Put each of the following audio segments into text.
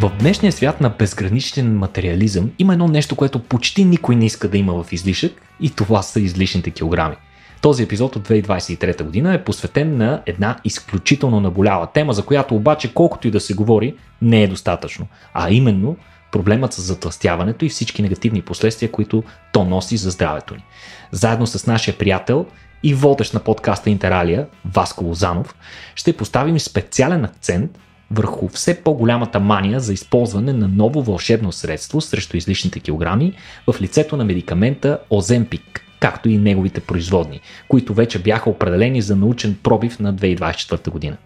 В днешния свят на безграничен материализъм има едно нещо, което почти никой не иска да има в излишък и това са излишните килограми. Този епизод от 2023 година е посветен на една изключително наболява тема, за която обаче колкото и да се говори, не е достатъчно. А именно проблемът с затластяването и всички негативни последствия, които то носи за здравето ни. Заедно с нашия приятел и водещ на подкаста Интералия, Васко Лозанов, ще поставим специален акцент върху все по-голямата мания за използване на ново вълшебно средство срещу излишните килограми в лицето на медикамента Оземпик, както и неговите производни, които вече бяха определени за научен пробив на 2024 година.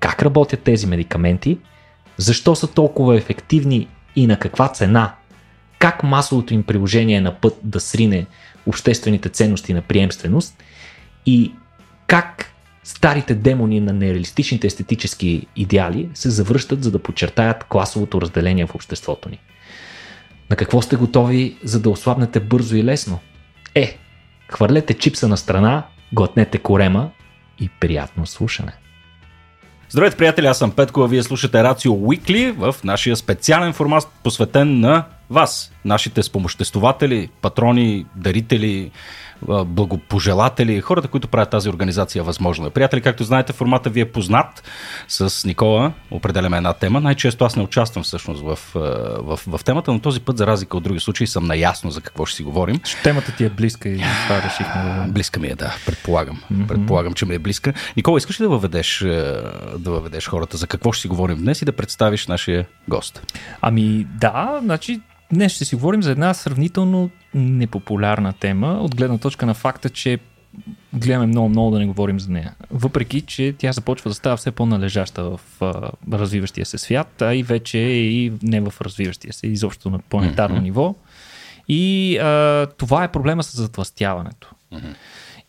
Как работят тези медикаменти? Защо са толкова ефективни и на каква цена? Как масовото им приложение е на път да срине обществените ценности на приемственост? И как старите демони на нереалистичните естетически идеали се завръщат, за да подчертаят класовото разделение в обществото ни. На какво сте готови, за да ослабнете бързо и лесно? Е, хвърлете чипса на страна, глътнете корема и приятно слушане. Здравейте, приятели, аз съм Петко, а вие слушате Рацио Уикли в нашия специален формат, посветен на вас, нашите спомоществователи, патрони, дарители, благопожелатели, хората, които правят тази организация възможно. Приятели, както знаете, формата ви е познат. С Никола определяме една тема. Най-често аз не участвам всъщност в, в, в, в темата, но този път, за разлика от други случаи, съм наясно за какво ще си говорим. Темата ти е близка и това решихме да... Близка ми е, да, предполагам. Mm-hmm. Предполагам, че ми е близка. Никола, искаш ли да въведеш, да въведеш хората за какво ще си говорим днес и да представиш нашия гост? Ами да, значи Днес ще си говорим за една сравнително непопулярна тема, от гледна точка на факта, че гледаме много-много да не говорим за нея. Въпреки, че тя започва да става все по-належаща в а, развиващия се свят, а и вече и не в развиващия се, изобщо на планетарно mm-hmm. ниво. И а, това е проблема с затластяването. Mm-hmm.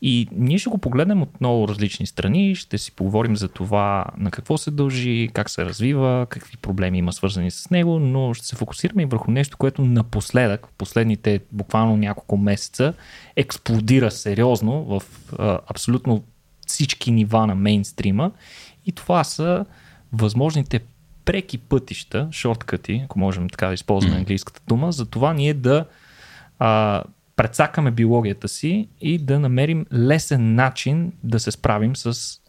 И ние ще го погледнем от много различни страни, ще си поговорим за това на какво се дължи, как се развива, какви проблеми има свързани с него, но ще се фокусираме и върху нещо, което напоследък, в последните буквално няколко месеца, експлодира сериозно в а, абсолютно всички нива на мейнстрима. И това са възможните преки пътища, шорткъти, ако можем така да използваме английската дума, за това ние да а, прецакаме биологията си и да намерим лесен начин да се справим с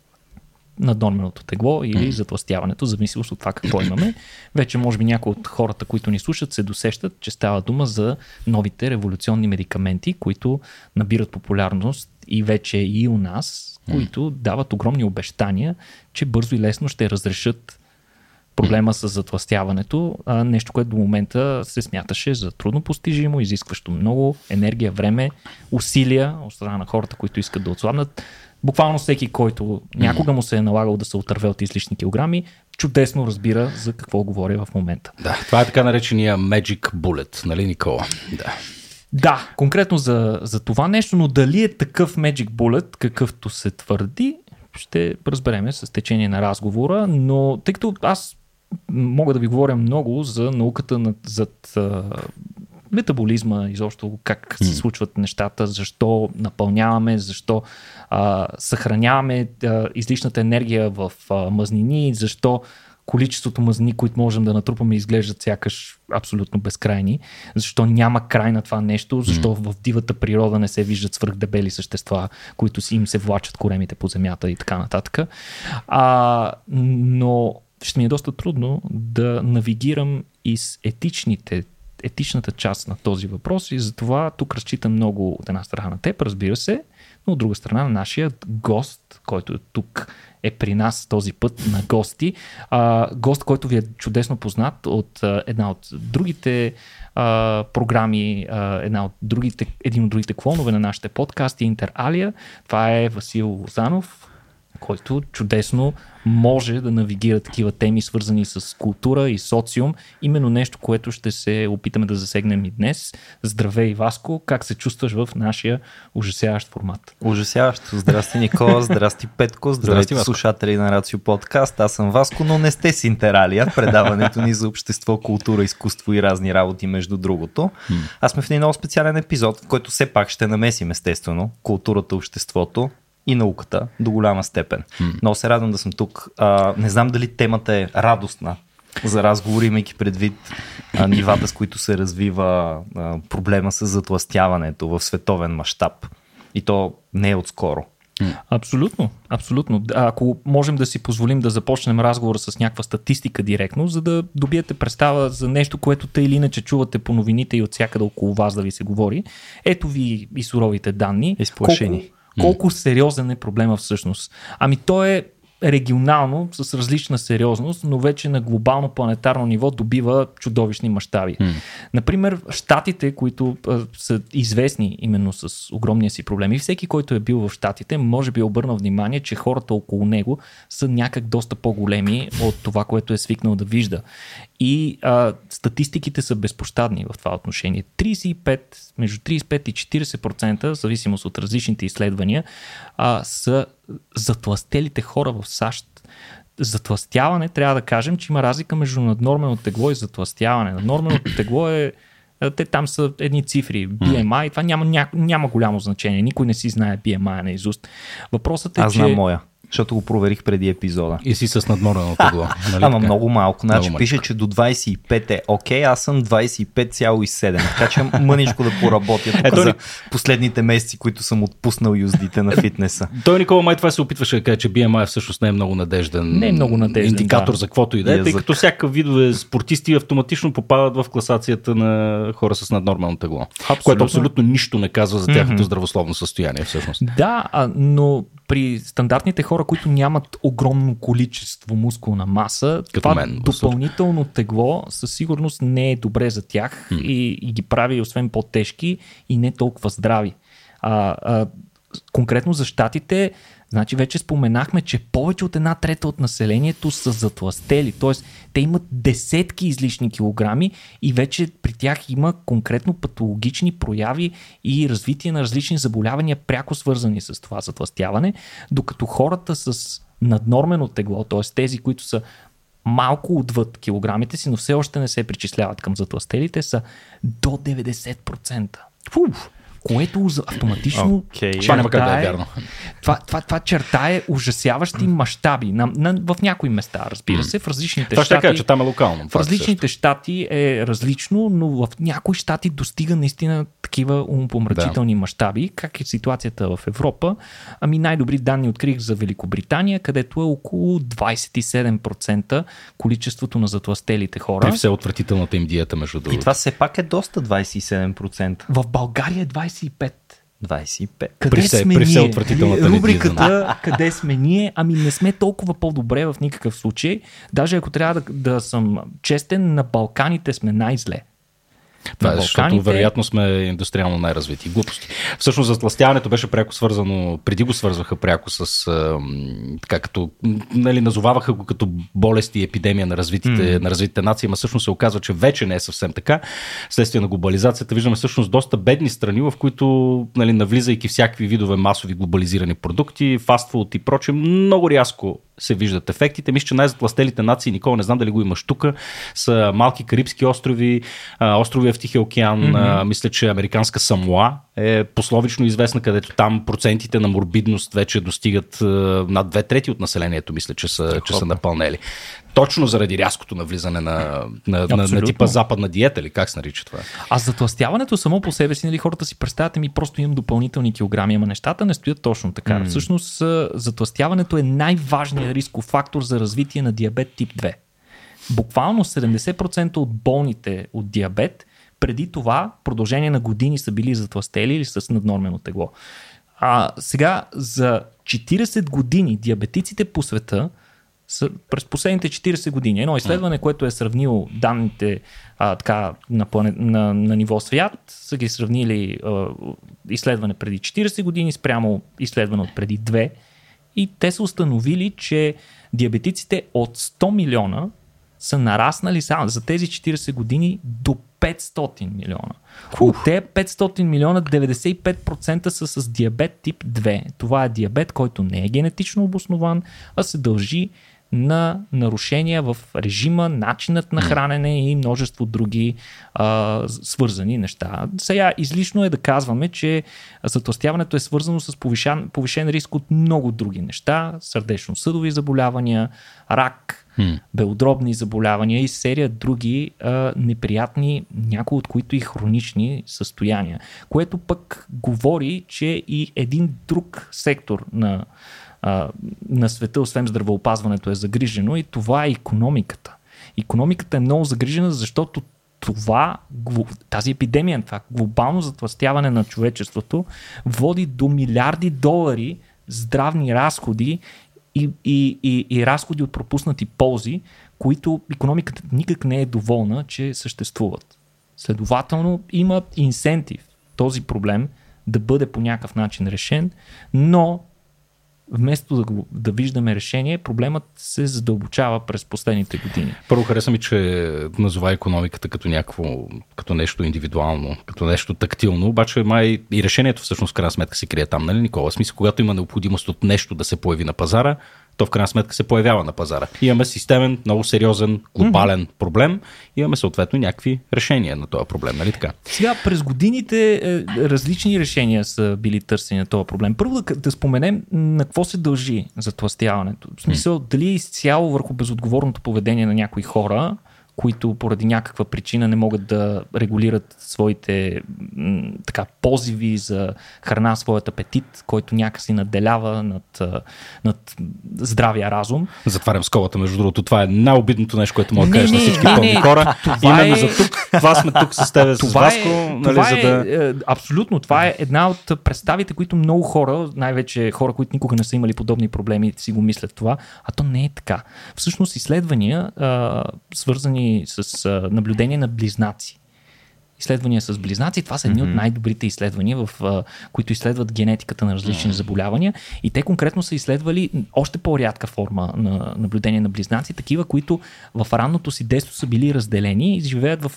наднорменото тегло или затластяването, зависимост от това какво имаме. Вече може би някои от хората, които ни слушат, се досещат, че става дума за новите революционни медикаменти, които набират популярност и вече и у нас, които дават огромни обещания, че бързо и лесно ще разрешат проблема с затластяването, а, нещо, което до момента се смяташе за трудно постижимо, изискващо много енергия, време, усилия от страна на хората, които искат да отслабнат. Буквално всеки, който някога му се е налагал да се отърве от излишни килограми, чудесно разбира за какво говоря в момента. Да, това е така наречения Magic Bullet, нали Никола? Да. Да, конкретно за, за това нещо, но дали е такъв Magic Bullet, какъвто се твърди, ще разбереме с течение на разговора, но тъй като аз мога да ви говоря много за науката над, зад а, метаболизма, изобщо как се случват нещата, защо напълняваме, защо а, съхраняваме а, излишната енергия в а, мазнини, защо количеството мазнини, които можем да натрупаме, изглеждат сякаш абсолютно безкрайни. Защо няма край на това нещо, защо mm. в дивата природа не се виждат свръхдебели същества, които си им се влачат коремите по земята и така нататък. А, но ще ми е доста трудно да навигирам из етичните етичната част на този въпрос и затова тук разчитам много от една страна на теб, разбира се, но от друга страна на нашия гост, който тук е при нас този път на гости. А, гост, който ви е чудесно познат от а, една от другите а, програми, а, една от другите, един от другите клонове на нашите подкасти Интер Алия. Това е Васил Лозанов, който чудесно може да навигира такива теми, свързани с култура и социум. Именно нещо, което ще се опитаме да засегнем и днес. Здравей, Васко, как се чувстваш в нашия ужасяващ формат? Ужасяващо. Здрасти, Никола, здрасти, Петко, здравейте, здрасти, слушатели на Рацио Подкаст. Аз съм Васко, но не сте с Интералия, предаването ни за общество, култура, изкуство и разни работи, между другото. Аз сме в един много специален епизод, в който все пак ще намесим, естествено, културата, обществото, и науката до голяма степен. Mm. Много се радвам да съм тук. А, не знам дали темата е радостна, за разговор, имайки предвид а, нивата, с които се развива а, проблема с затластяването в световен мащаб. И то не е отскоро. Абсолютно, абсолютно. Ако можем да си позволим да започнем разговора с някаква статистика директно, за да добиете представа за нещо, което те или иначе чувате по новините и от всякъде около вас да ви се говори, ето ви и суровите данни. Изплашени. Колко, колко сериозен е проблема всъщност. Ами то е регионално с различна сериозност, но вече на глобално планетарно ниво добива чудовищни мащаби. Mm. Например, щатите, които а, са известни именно с огромния си проблем и всеки, който е бил в щатите, може би е обърнал внимание, че хората около него са някак доста по-големи от това, което е свикнал да вижда. И а, статистиките са безпощадни в това отношение. 35, между 35 и 40%, в зависимост от различните изследвания, а, са затластелите хора в САЩ. Затластяване, трябва да кажем, че има разлика между наднормено тегло и затластяване. Наднорменото тегло е те там са едни цифри, BMI, това няма, няма, няма голямо значение. Никой не си знае BMI наизуст. Въпросът е, Аз че... знам моя защото го проверих преди епизода. И си с надморено тегло. Нали Ама много малко. Значи много пише, че до 25 е окей, аз съм 25,7. Така че мъничко да поработя тук Ето, за последните месеци, които съм отпуснал юздите на фитнеса. Той Никола май това се опитваше да каже, че BMI всъщност не е много надежден, не е много надежден индикатор да. за каквото и да е, тъй като всяка видове спортисти автоматично попадат в класацията на хора с наднормално тегло. Абсолютно. Което абсолютно нищо не казва за тяхното mm-hmm. здравословно състояние всъщност. Да, но при стандартните хора, които нямат огромно количество мускулна маса, Като това мен, допълнително тегло със сигурност не е добре за тях hmm. и, и ги прави освен по-тежки и не толкова здрави. А, а, конкретно за щатите Значи вече споменахме, че повече от една трета от населението са затластели, т.е. те имат десетки излишни килограми и вече при тях има конкретно патологични прояви и развитие на различни заболявания, пряко свързани с това затластяване, докато хората с наднормено тегло, т.е. тези, които са малко отвъд килограмите си, но все още не се причисляват към затластелите, са до 90%. Фуф! Което автоматично okay. това няма как да е вярно. Това, това, това черта е ужасяващи мащаби на, на, в някои места, разбира се, в различните това щати. Това ще кажа, че там е локално. В различните също. щати е различно, но в някои щати достига наистина такива умопомрачителни да. мащаби. Как е ситуацията в Европа? Ами най-добри данни открих за Великобритания, където е около 27% количеството на затластелите хора. При все отвратителната им диета, между другото. И това все пак е доста 27%. В България е 25. 25. Къде при все, сме при все ние? отвратителната Рубриката къде сме ние? Ами не сме толкова по-добре в никакъв случай. Даже ако трябва да, да съм честен, на Балканите сме най-зле. Това е, защото вероятно сме индустриално най-развити. Глупости. Всъщност затластяването беше пряко свързано, преди го свързваха пряко с, така като, нали, назоваваха го като болести и епидемия на развитите, mm. на развитите нации, но всъщност се оказва, че вече не е съвсем така. Следствие на глобализацията виждаме всъщност доста бедни страни, в които, нали, навлизайки всякакви видове масови глобализирани продукти, фастфуд и прочее, много рязко се виждат ефектите. Мисля, че най-затластелите нации, Никола, не знам дали го имаш тук, са малки карибски острови, острови в Тихия океан, mm-hmm. мисля, че американска Самоа е пословично известна, където там процентите на морбидност вече достигат над две трети от населението, мисля, че са, че са напълнели. Точно заради рязкото навлизане на, на, на, на типа западна диета, или как се нарича това? А затластяването само по себе си, нали, хората си представят, ми просто имам допълнителни килограми, ама нещата не стоят точно така. Mm. Всъщност, затластяването е най-важният рисков фактор за развитие на диабет тип 2. Буквално 70% от болните от диабет преди това, продължение на години са били затластели или с наднормено тегло. А сега за 40 години диабетиците по света са през последните 40 години. Едно изследване, което е сравнило данните а, така, на, плане, на, на ниво свят, са ги сравнили а, изследване преди 40 години спрямо изследване от преди 2 и те са установили, че диабетиците от 100 милиона са нараснали само за тези 40 години до 500 милиона. От те 500 милиона 95% са с диабет тип 2. Това е диабет, който не е генетично обоснован, а се дължи на нарушения в режима, начинът на хранене и множество други а, свързани неща. Сега излишно е да казваме, че затластяването е свързано с повишен, повишен риск от много други неща, сърдечно-съдови заболявания, рак, hmm. белодробни заболявания и серия други а, неприятни, някои от които и хронични състояния, което пък говори, че и един друг сектор на, а, на света, освен здравеопазването, е загрижено и това е економиката. Економиката е много загрижена, защото това, тази епидемия, това глобално затластяване на човечеството води до милиарди долари здравни разходи и, и, и, и разходи от пропуснати ползи, които економиката никак не е доволна, че съществуват. Следователно има инсентив този проблем да бъде по някакъв начин решен, но вместо да, го, да виждаме решение, проблемът се задълбочава през последните години. Първо хареса ми, че назова економиката като някакво, като нещо индивидуално, като нещо тактилно, обаче май и решението всъщност в крайна сметка се крие там, нали Никола? В смисъл, когато има необходимост от нещо да се появи на пазара, то в крайна сметка се появява на пазара. Имаме системен, много сериозен, глобален mm-hmm. проблем, имаме съответно някакви решения на този проблем, нали така? Сега, през годините е, различни решения са били търсени на този проблем. Първо да, да споменем на какво се дължи затластяването. В смисъл, mm-hmm. дали е изцяло върху безотговорното поведение на някои хора, които поради някаква причина не могат да регулират своите м, така, позиви за храна, своят апетит, който някакси наделява над, над здравия разум. Затварям сколата, между другото. Това е най-обидното нещо, което мога да кажеш на всички пълни хора. Това Именно е... за тук. Това сме тук с тебе, с Васко. Е, нали, това за да... е, абсолютно. Това е една от представите, които много хора, най-вече хора, които никога не са имали подобни проблеми, си го мислят това. А то не е така. Всъщност изследвания, а, свързани с а, наблюдение на близнаци. Изследвания с близнаци, това са едни mm-hmm. от най-добрите изследвания, в, а, които изследват генетиката на различни mm-hmm. заболявания. И те конкретно са изследвали още по-рядка форма на наблюдение на близнаци, такива, които в ранното си детство са били разделени и живеят в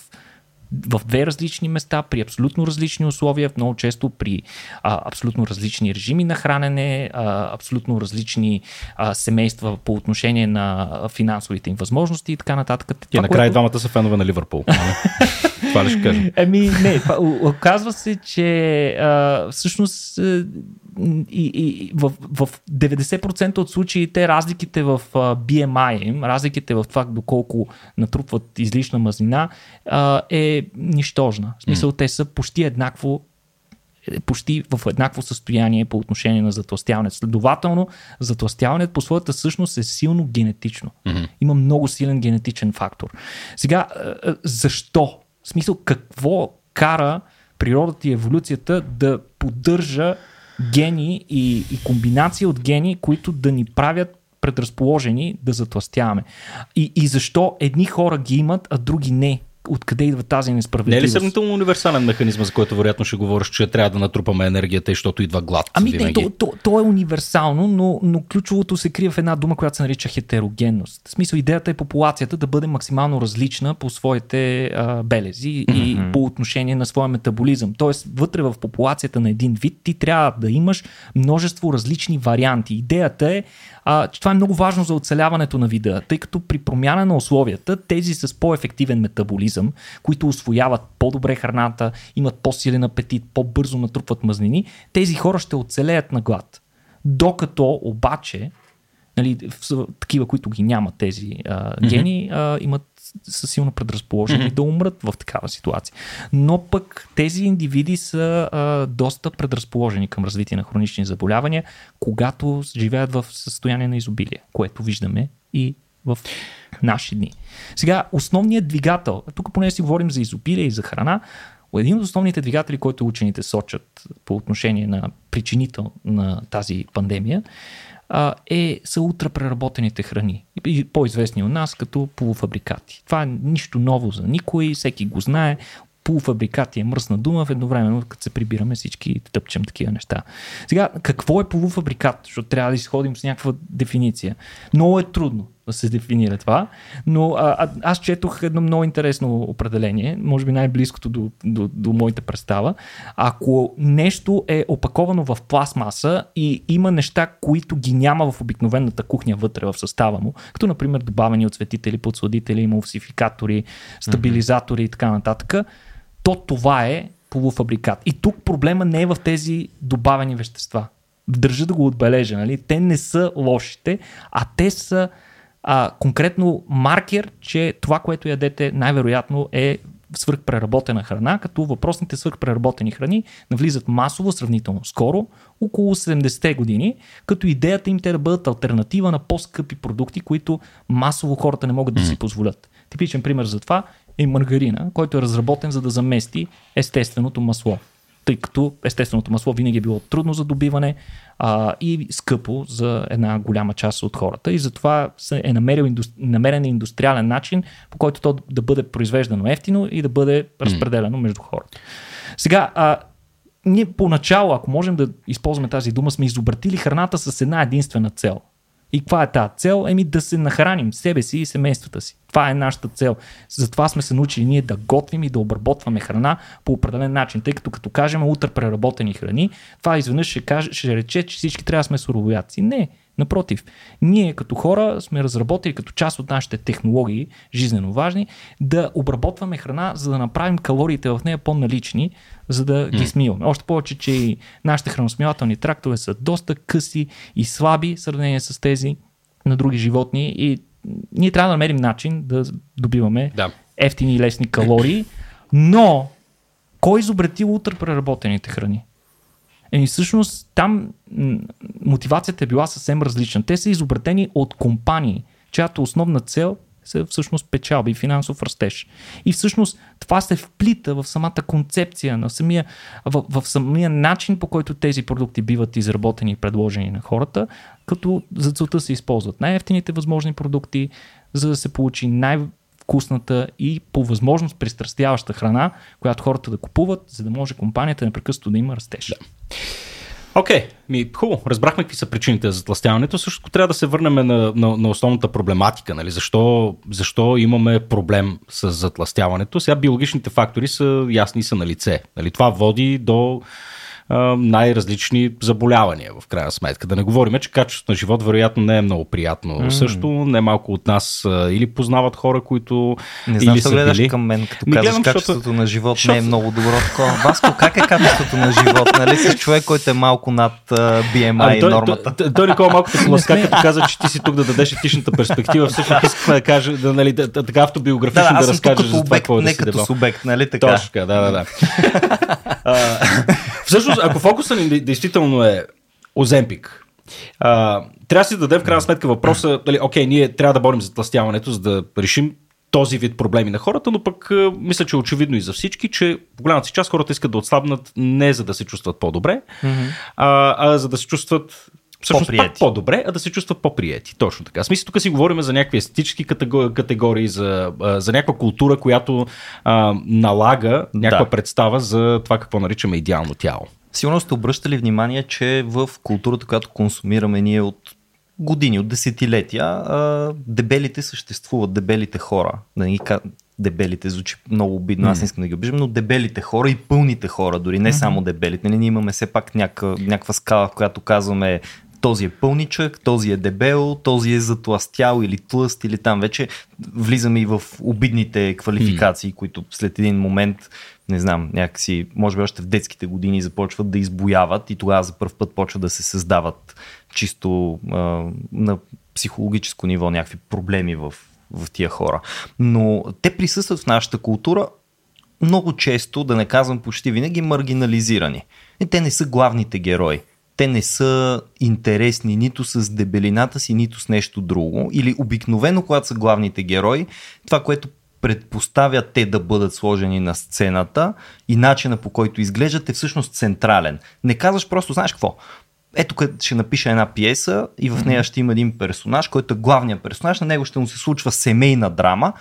в две различни места, при абсолютно различни условия, много често при а, абсолютно различни режими на хранене, а, абсолютно различни а, семейства по отношение на финансовите им възможности и така нататък. И накрая което... двамата са фенове на Ливърпул. Нали? това ли ще кажа? Еми, не, оказва се, че а, всъщност и, и, в, в 90% от случаите разликите в BMI им, разликите в това доколко натрупват излишна мазнина е нищожна. В смисъл, mm. те са почти еднакво е, почти в еднакво състояние по отношение на затластяването. Следователно, затластяването по своята същност е силно генетично. Mm-hmm. Има много силен генетичен фактор. Сега, защо? В смисъл, какво кара природата и еволюцията да поддържа гени и, и комбинация от гени, които да ни правят предразположени да затластяваме. И, и защо едни хора ги имат, а други не? Откъде идва тази несправедливост. Не е ли сравнително универсален механизъм, за който вероятно ще говориш, че трябва да натрупаме енергията, защото идва глад? Ами не, то, то, то, е универсално, но, но ключовото се крие в една дума, която се нарича хетерогенност. В смисъл идеята е популацията да бъде максимално различна по своите а, белези mm-hmm. и по отношение на своя метаболизъм. Тоест, вътре в популацията на един вид ти трябва да имаш множество различни варианти. Идеята е а, че това е много важно за оцеляването на вида, тъй като при промяна на условията, тези с по-ефективен метаболизъм, които освояват по-добре храната, имат по-силен апетит, по-бързо натрупват мазнини, тези хора ще оцелеят на глад. Докато обаче, нали, такива, които ги нямат тези а, гени, а, имат са силно предразположени mm-hmm. да умрат в такава ситуация. Но пък тези индивиди са а, доста предразположени към развитие на хронични заболявания, когато живеят в състояние на изобилие, което виждаме и в наши дни. Сега, основният двигател, тук поне си говорим за изобилие и за храна, един от основните двигатели, който учените сочат по отношение на причинител на тази пандемия, а, е, са ултрапреработените храни. И по-известни от нас като полуфабрикати. Това е нищо ново за никой, всеки го знае полуфабрикати е мръсна дума, в едновременно, като се прибираме всички тъпчем такива неща. Сега, какво е полуфабрикат? Защото трябва да изходим с някаква дефиниция. Много е трудно се дефинира това, но а, аз четох едно много интересно определение, може би най-близкото до, до, до моята представа. Ако нещо е опаковано в пластмаса и има неща, които ги няма в обикновената кухня вътре в състава му, като например добавени отсветители, подсладители, емулсификатори, стабилизатори mm-hmm. и така нататък, то това е полуфабрикат. И тук проблема не е в тези добавени вещества. Държа да го отбележа, нали? Те не са лошите, а те са а, конкретно маркер, че това, което ядете, най-вероятно е свърхпреработена храна, като въпросните свърхпреработени храни навлизат масово, сравнително скоро, около 70-те години, като идеята им те да бъдат альтернатива на по-скъпи продукти, които масово хората не могат да си позволят. Типичен пример за това е маргарина, който е разработен за да замести естественото масло тъй като естественото масло винаги е било трудно за добиване а, и скъпо за една голяма част от хората. И затова е намерил, намерен индустриален начин, по който то да бъде произвеждано ефтино и да бъде разпределено между хората. Сега, а, ние поначало, ако можем да използваме тази дума, сме изобратили храната с една единствена цел – и каква е тази цел? Еми да се нахраним себе си и семействата си. Това е нашата цел. Затова сме се научили ние да готвим и да обработваме храна по определен начин, тъй като като кажем утре преработени храни, това изведнъж ще, каже, ще рече, че всички трябва да сме суровояци. Не. Напротив, ние като хора сме разработили като част от нашите технологии, жизненно важни, да обработваме храна, за да направим калориите в нея по-налични, за да ги смиваме. Още повече, че и нашите храносмилателни трактове са доста къси и слаби в сравнение с тези на други животни и ние трябва да намерим начин да добиваме да. ефтини и лесни калории, но кой изобретил утре преработените храни? Еми всъщност там мотивацията е била съвсем различна. Те са изобретени от компании, чиято основна цел са всъщност печалби и финансов растеж. И всъщност това се вплита в самата концепция, на самия, в, в самия начин по който тези продукти биват изработени и предложени на хората, като за целта се използват най-ефтините възможни продукти, за да се получи най- вкусната и по възможност пристрастяваща храна, която хората да купуват, за да може компанията непрекъснато да има растеж. Да. Окей, okay. ми хубаво. Разбрахме какви са причините за затластяването. Също трябва да се върнем на, на, на основната проблематика. Нали? Защо, защо имаме проблем с затластяването? Сега биологичните фактори са ясни са на лице. Нали? Това води до най-различни заболявания, в крайна сметка. Да не говорим, че качеството на живот вероятно не е много приятно. Mm. Също не малко от нас или познават хора, които. Не знам, или са гледаш били... към мен, като Ми казваш, гледам, качеството защото... на живот защото... не е много добро такова. Васко, как е качеството на живот? Нали си човек, който е малко над uh, BMI и нормата? Той, той, Никола малко се ласка, като каза, че ти си тук да дадеш етичната перспектива. Всъщност искахме да кажа, да, нали, да, така автобиографично да, да разкажеш за това, какво е не като субект, нали така? Точно, да, да, да. Всъщност, ако фокуса ни действително е Оземпик, а, трябва да си дадем в крайна сметка въпроса, дали, окей, ние трябва да борим за тластяването, за да решим този вид проблеми на хората, но пък мисля, че е очевидно и за всички, че по голямата си част хората искат да отслабнат не за да се чувстват по-добре, mm-hmm. а, а за да се чувстват всъщност пак по-добре, а да се чувстват по-прияти. Точно така. В смисъл, тук си говорим за някакви естетически категории, за, за някаква култура, която а, налага някаква да. представа за това какво наричаме идеално тяло. Сигурно сте обръщали внимание, че в културата, която консумираме ние от години, от десетилетия, а, дебелите съществуват, дебелите хора. Да ни дебелите звучи много обидно, аз не искам да ги обиждам, но дебелите хора и пълните хора, дори не само дебелите. Нали, ние имаме все пак някаква, някаква скала, в която казваме този е пълничък, този е дебел, този е затластял или тлъст или там вече влизаме и в обидните квалификации, mm. които след един момент не знам, някакси, може би още в детските години започват да избояват и тогава за първ път почват да се създават чисто а, на психологическо ниво някакви проблеми в, в тия хора. Но те присъстват в нашата култура много често, да не казвам почти винаги, маргинализирани. И те не са главните герои те не са интересни нито с дебелината си, нито с нещо друго. Или обикновено, когато са главните герои, това, което предпоставят те да бъдат сложени на сцената и начина по който изглеждат е всъщност централен. Не казваш просто, знаеш какво, ето къде ще напиша една пиеса и в нея ще има един персонаж, който е главният персонаж, на него ще му се случва семейна драма,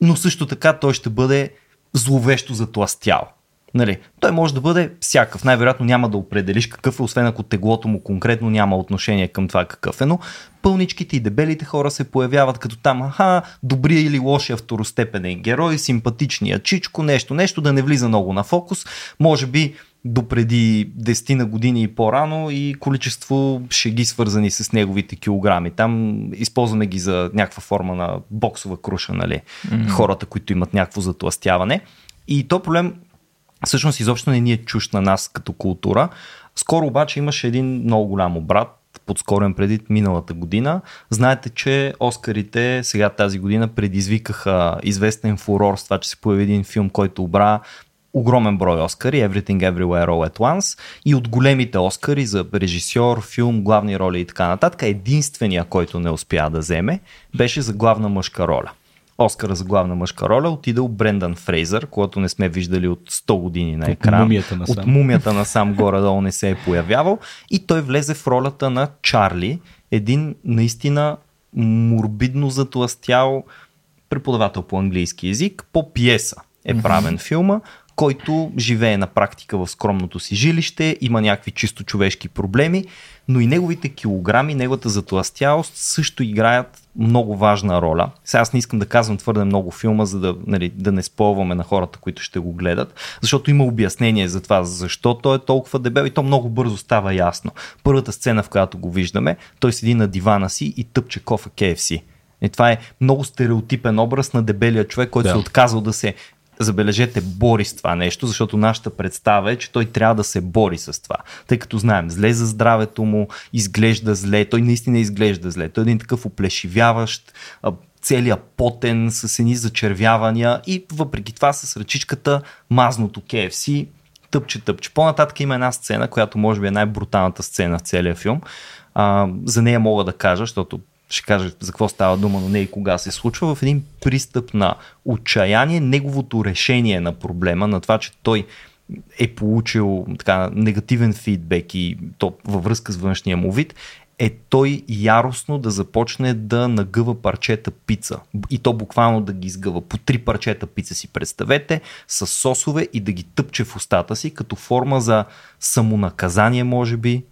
но също така той ще бъде зловещо затластял. Нали, той може да бъде всякакъв. Най-вероятно няма да определиш какъв е, освен ако теглото му конкретно няма отношение към това какъв е, но пълничките и дебелите хора се появяват като там, аха, добрия или лошия второстепенен герой, симпатичния чичко, нещо, нещо да не влиза много на фокус. Може би до преди 10 на години и по-рано и количество шеги свързани с неговите килограми. Там използваме ги за някаква форма на боксова круша, нали? Mm-hmm. Хората, които имат някакво затластяване. И то проблем всъщност изобщо не ни е чущ на нас като култура. Скоро обаче имаше един много голям обрат подскорен преди миналата година. Знаете, че Оскарите сега тази година предизвикаха известен фурор с това, че се появи един филм, който обра огромен брой Оскари, Everything Everywhere All at Once и от големите Оскари за режисьор, филм, главни роли и така нататък, единствения, който не успя да вземе, беше за главна мъжка роля. Оскара за главна мъжка роля отиде от Брендан Фрейзър, който не сме виждали от 100 години на екран. От мумията на сам. От мумията на сам горе-долу не се е появявал. И той влезе в ролята на Чарли, един наистина морбидно затластял преподавател по английски язик по пиеса е правен филма, който живее на практика в скромното си жилище, има някакви чисто човешки проблеми, но и неговите килограми, неговата затластялост също играят много важна роля. Сега аз не искам да казвам твърде много филма, за да, нали, да не сполваме на хората, които ще го гледат, защото има обяснение за това, защо той е толкова дебел и то много бързо става ясно. Първата сцена, в която го виждаме, той седи на дивана си и тъпче кофа KFC. И това е много стереотипен образ на дебелия човек, който да. се е отказал да се забележете, бори с това нещо, защото нашата представа е, че той трябва да се бори с това. Тъй като знаем, зле за здравето му, изглежда зле, той наистина изглежда зле. Той е един такъв оплешивяващ, целият потен с едни зачервявания и въпреки това с ръчичката мазното KFC тъпче, тъпче. По-нататък има една сцена, която може би е най-бруталната сцена в целия филм. А, за нея мога да кажа, защото ще кажа за какво става дума, но не и кога се случва, в един пристъп на отчаяние, неговото решение на проблема, на това, че той е получил така, негативен фидбек и то във връзка с външния му вид, е той яростно да започне да нагъва парчета пица. И то буквално да ги изгъва. По три парчета пица си представете, с сосове и да ги тъпче в устата си, като форма за самонаказание, може би,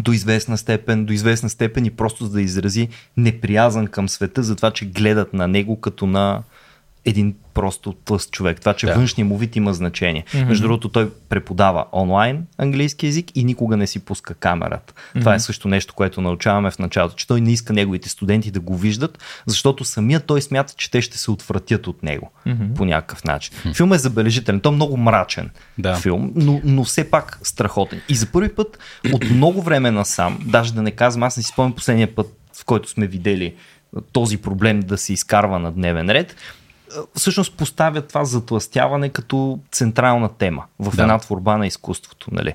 до известна степен, до известна степен и просто за да изрази неприязан към света за това, че гледат на него като на един просто тлъст човек. Това, че да. външния му вид има значение. Mm-hmm. Между другото, той преподава онлайн английски язик и никога не си пуска камерата. Mm-hmm. Това е също нещо, което научаваме в началото, че той не иска неговите студенти да го виждат, защото самия той смята, че те ще се отвратят от него mm-hmm. по някакъв начин. Mm-hmm. Филм е забележителен, той е много мрачен да. филм, но, но все пак страхотен. И за първи път от много време насам, даже да не казвам, аз не си спомням последния път, в който сме видели този проблем да се изкарва на дневен ред всъщност поставя това затластяване като централна тема в да. една творба на изкуството. Нали?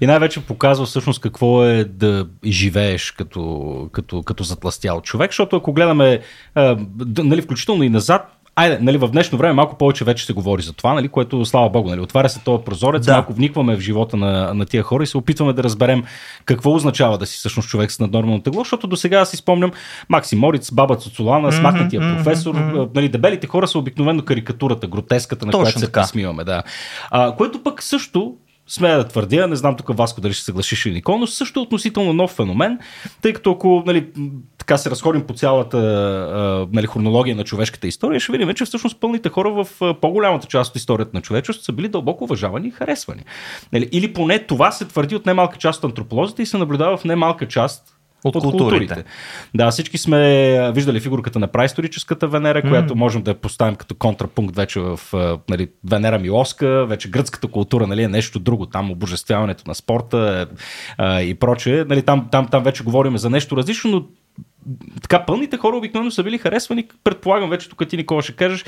И най-вече показва всъщност какво е да живееш като, като, като затластял човек, защото ако гледаме а, нали, включително и назад, айде, нали, в днешно време малко повече вече се говори за това, нали, което слава богу, нали, отваря се този прозорец, да. малко вникваме в живота на, на тия хора и се опитваме да разберем какво означава да си всъщност човек с наднормално тегло, защото до сега си спомням Макси Мориц, баба Цуцулана, mm-hmm, смахнатия mm-hmm, професор, mm-hmm. нали, дебелите хора са обикновено карикатурата, гротеската, на Точно която се посмиваме. Да. А, което пък също смея да твърдя, не знам тук Васко дали ще съглашиш или Никол, но също е относително нов феномен, тъй като ако нали, така се разходим по цялата нали, хронология на човешката история, ще видим, че всъщност пълните хора в по-голямата част от историята на човечеството са били дълбоко уважавани и харесвани. Нали, или поне това се твърди от немалка част от антрополозите и се наблюдава в немалка част от, от културите. културите. Да, всички сме виждали фигурката на праисторическата Венера, mm. която можем да я поставим като контрапункт вече в нали, Венера Милоска, вече гръцката култура нали, е нещо друго, там обожествяването на спорта а, и прочее. Нали, там, там, там вече говорим за нещо различно, но така пълните хора обикновено са били харесвани, предполагам вече тук ти Никола ще кажеш,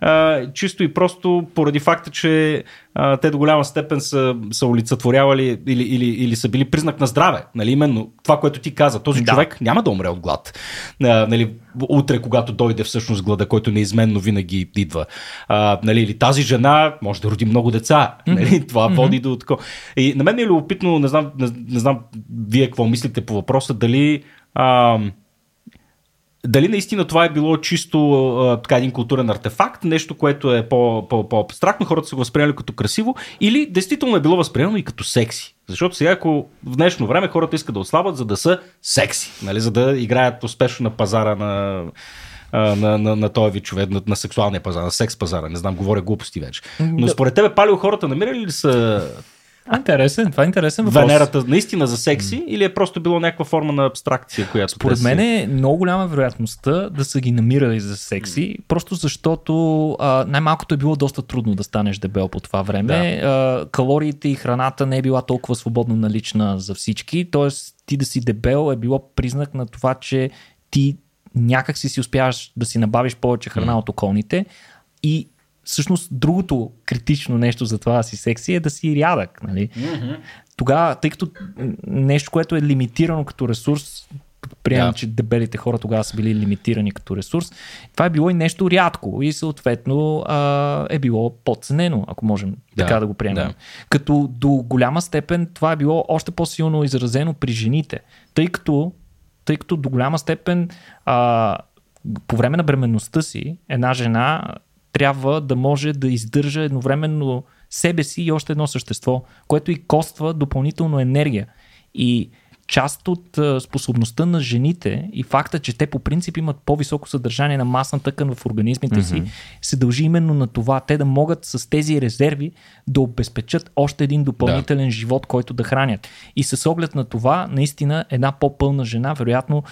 а, чисто и просто поради факта, че а, те до голяма степен са, са олицетворявали или, или, или са били признак на здраве. Нали, именно това, което ти каза. Този да. човек няма да умре от глад. А, нали, утре, когато дойде всъщност глада, който неизменно винаги идва. А, нали, или тази жена може да роди много деца. Нали, това mm-hmm. води до такова. И на мен е любопитно, не знам, не, не знам вие какво мислите по въпроса, дали а, дали наистина това е било чисто а, така един културен артефакт, нещо, което е по, по, по-абстрактно, хората са го възприемали като красиво, или действително е било възприемано и като секси. Защото сега, ако в днешно време хората искат да отслабват, за да са секси, нали, за да играят успешно на пазара на, на, на, на този вид човек, на, на сексуалния пазар, на секс пазара. Не знам, говоря глупости вече. Но според тебе палио хората намирали ли са Интересен, това е интересен въпрос. Венерата наистина за секси mm. или е просто било някаква форма на абстракция, която Според мен е много голяма вероятността да са ги намирали за секси, mm. просто защото а, най-малкото е било доста трудно да станеш дебел по това време. Да. А, калориите и храната не е била толкова свободно налична за всички, т.е ти да си дебел е било признак на това, че ти някак си си успяваш да си набавиш повече храна mm. от околните и всъщност другото критично нещо за това да си секси е да си рядък. Нали? Mm-hmm. Тогава, тъй като нещо, което е лимитирано като ресурс, приемам, yeah. че дебелите хора тогава са били лимитирани като ресурс. Това е било и нещо рядко и съответно а, е било подценено, ако можем yeah. така да го приемем. Yeah. Като до голяма степен това е било още по-силно изразено при жените, тъй като, тъй като до голяма степен а, по време на бременността си една жена трябва да може да издържа едновременно себе си и още едно същество, което и коства допълнително енергия. И част от способността на жените и факта, че те по принцип имат по-високо съдържание на масна тъкан в организмите си, mm-hmm. се дължи именно на това те да могат с тези резерви да обезпечат още един допълнителен да. живот, който да хранят. И с оглед на това, наистина една по-пълна жена, вероятно,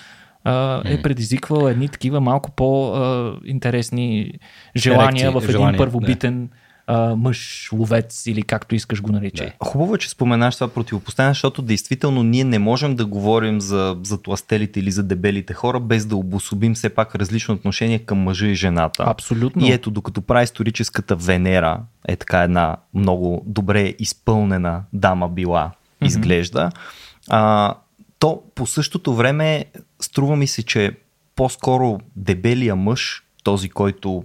е предизвиквала едни такива малко по-интересни желания Ерекции, в един желания, първобитен да а, мъж, ловец или както искаш го нарече. Да. Хубаво е, че споменаш това противопоставяне, защото действително ние не можем да говорим за, за тластелите или за дебелите хора, без да обособим все пак различно отношение към мъжа и жената. Абсолютно. И ето, докато прави историческата Венера, е така една много добре изпълнена дама била, mm-hmm. изглежда, а, то по същото време струва ми се, че по-скоро дебелия мъж, този, който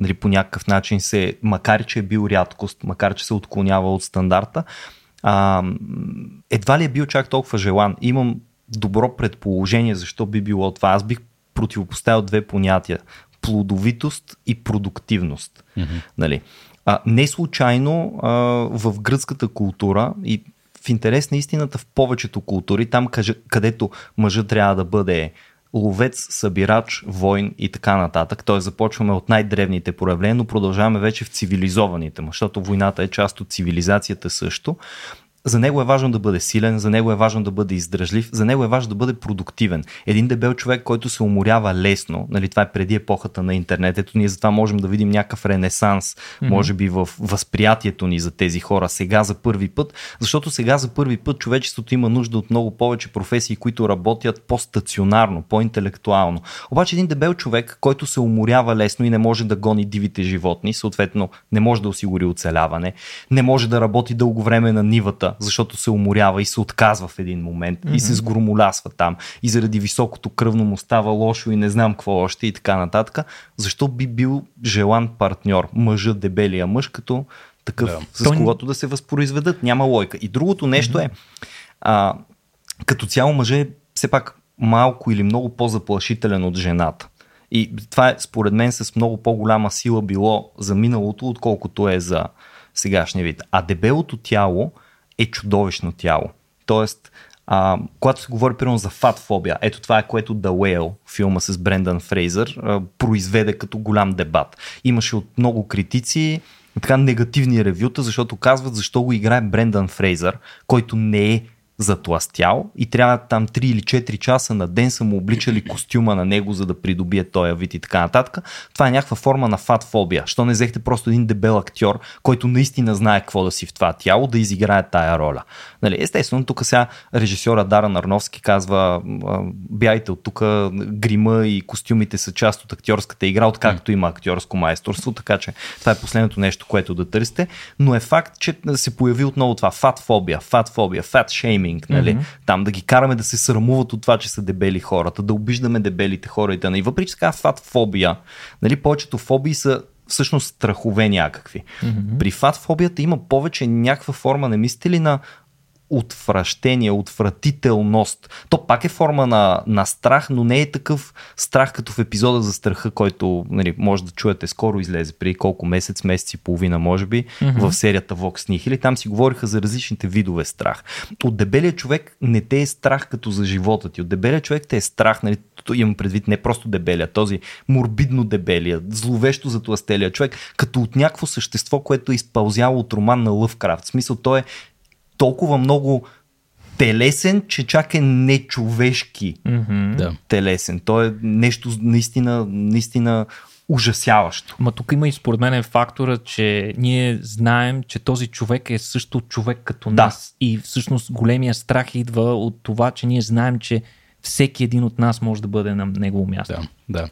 нали, по някакъв начин се, макар че е бил рядкост, макар че се отклонява от стандарта, а, едва ли е бил чак толкова желан. Имам добро предположение защо би било това. Аз бих противопоставил две понятия плодовитост и продуктивност. Mm-hmm. Нали? А, не случайно а, в гръцката култура и в интерес на истината в повечето култури, там където мъжът трябва да бъде ловец, събирач, войн и така нататък. Т.е. започваме от най-древните проявления, но продължаваме вече в цивилизованите му, защото войната е част от цивилизацията също. За него е важно да бъде силен, за него е важно да бъде издръжлив, за него е важно да бъде продуктивен. Един дебел човек, който се уморява лесно, нали, това е преди епохата на интернет, ето ние затова можем да видим някакъв ренесанс, mm-hmm. може би в възприятието ни за тези хора сега за първи път, защото сега за първи път човечеството има нужда от много повече професии, които работят по-стационарно, по-интелектуално. Обаче един дебел човек, който се уморява лесно и не може да гони дивите животни, съответно не може да осигури оцеляване, не може да работи дълго време на нивата, защото се уморява и се отказва в един момент mm-hmm. и се сгромолясва там и заради високото кръвно му става лошо и не знам какво още и така нататък. Защо би бил желан партньор, мъжа, дебелия мъж, като такъв, да. с Той... когото да се възпроизведат? Няма лойка. И другото нещо mm-hmm. е, а, като цяло мъже е все пак малко или много по-заплашителен от жената. И това е според мен с много по-голяма сила било за миналото, отколкото е за сегашния вид. А дебелото тяло е чудовищно тяло. Тоест, а, когато се говори примерно за фатфобия, ето това е което The Whale, филма с Брендан Фрейзър, а, произведе като голям дебат. Имаше от много критици така негативни ревюта, защото казват защо го играе Брендан Фрейзър, който не е затластял и трябва там 3 или 4 часа на ден са му обличали костюма на него, за да придобие този вид и така нататък. Това е някаква форма на фатфобия. Що не взехте просто един дебел актьор, който наистина знае какво да си в това тяло, да изиграе тая роля. Нали, естествено, тук сега режисьора Дара Нарновски казва бяйте от тук, грима и костюмите са част от актьорската игра, откакто има актьорско майсторство, така че това е последното нещо, което да търсите. Но е факт, че се появи отново това фатфобия, фатфобия, фат шейминг, шейминг, нали? Mm-hmm. Там да ги караме да се срамуват от това, че са дебели хората, да обиждаме дебелите хора и да. И въпреки че фат фобия, нали, повечето фобии са всъщност страхове някакви. Mm-hmm. При фатфобията има повече някаква форма, не мислите ли на отвращение, отвратителност. То пак е форма на, на страх, но не е такъв страх като в епизода за страха, който нали, може да чуете скоро излезе, преди колко месец, месец и половина, може би, mm-hmm. в серията Vox Nihil. Там си говориха за различните видове страх. От дебелия човек не те е страх като за живота ти. От дебелия човек те е страх, нали, имам предвид не просто дебелия, този морбидно дебелия, зловещо затластелия човек, като от някакво същество, което е изпълзяло от роман на Лъвкрафт. В смисъл, той е толкова много телесен, че чак е нечовешки mm-hmm. телесен. Той е нещо наистина, наистина ужасяващо. Ма тук има и според мен е фактора, че ние знаем, че този човек е също човек като Да. нас. И всъщност големия страх идва от това, че ние знаем, че всеки един от нас може да бъде на негово място. Да, да.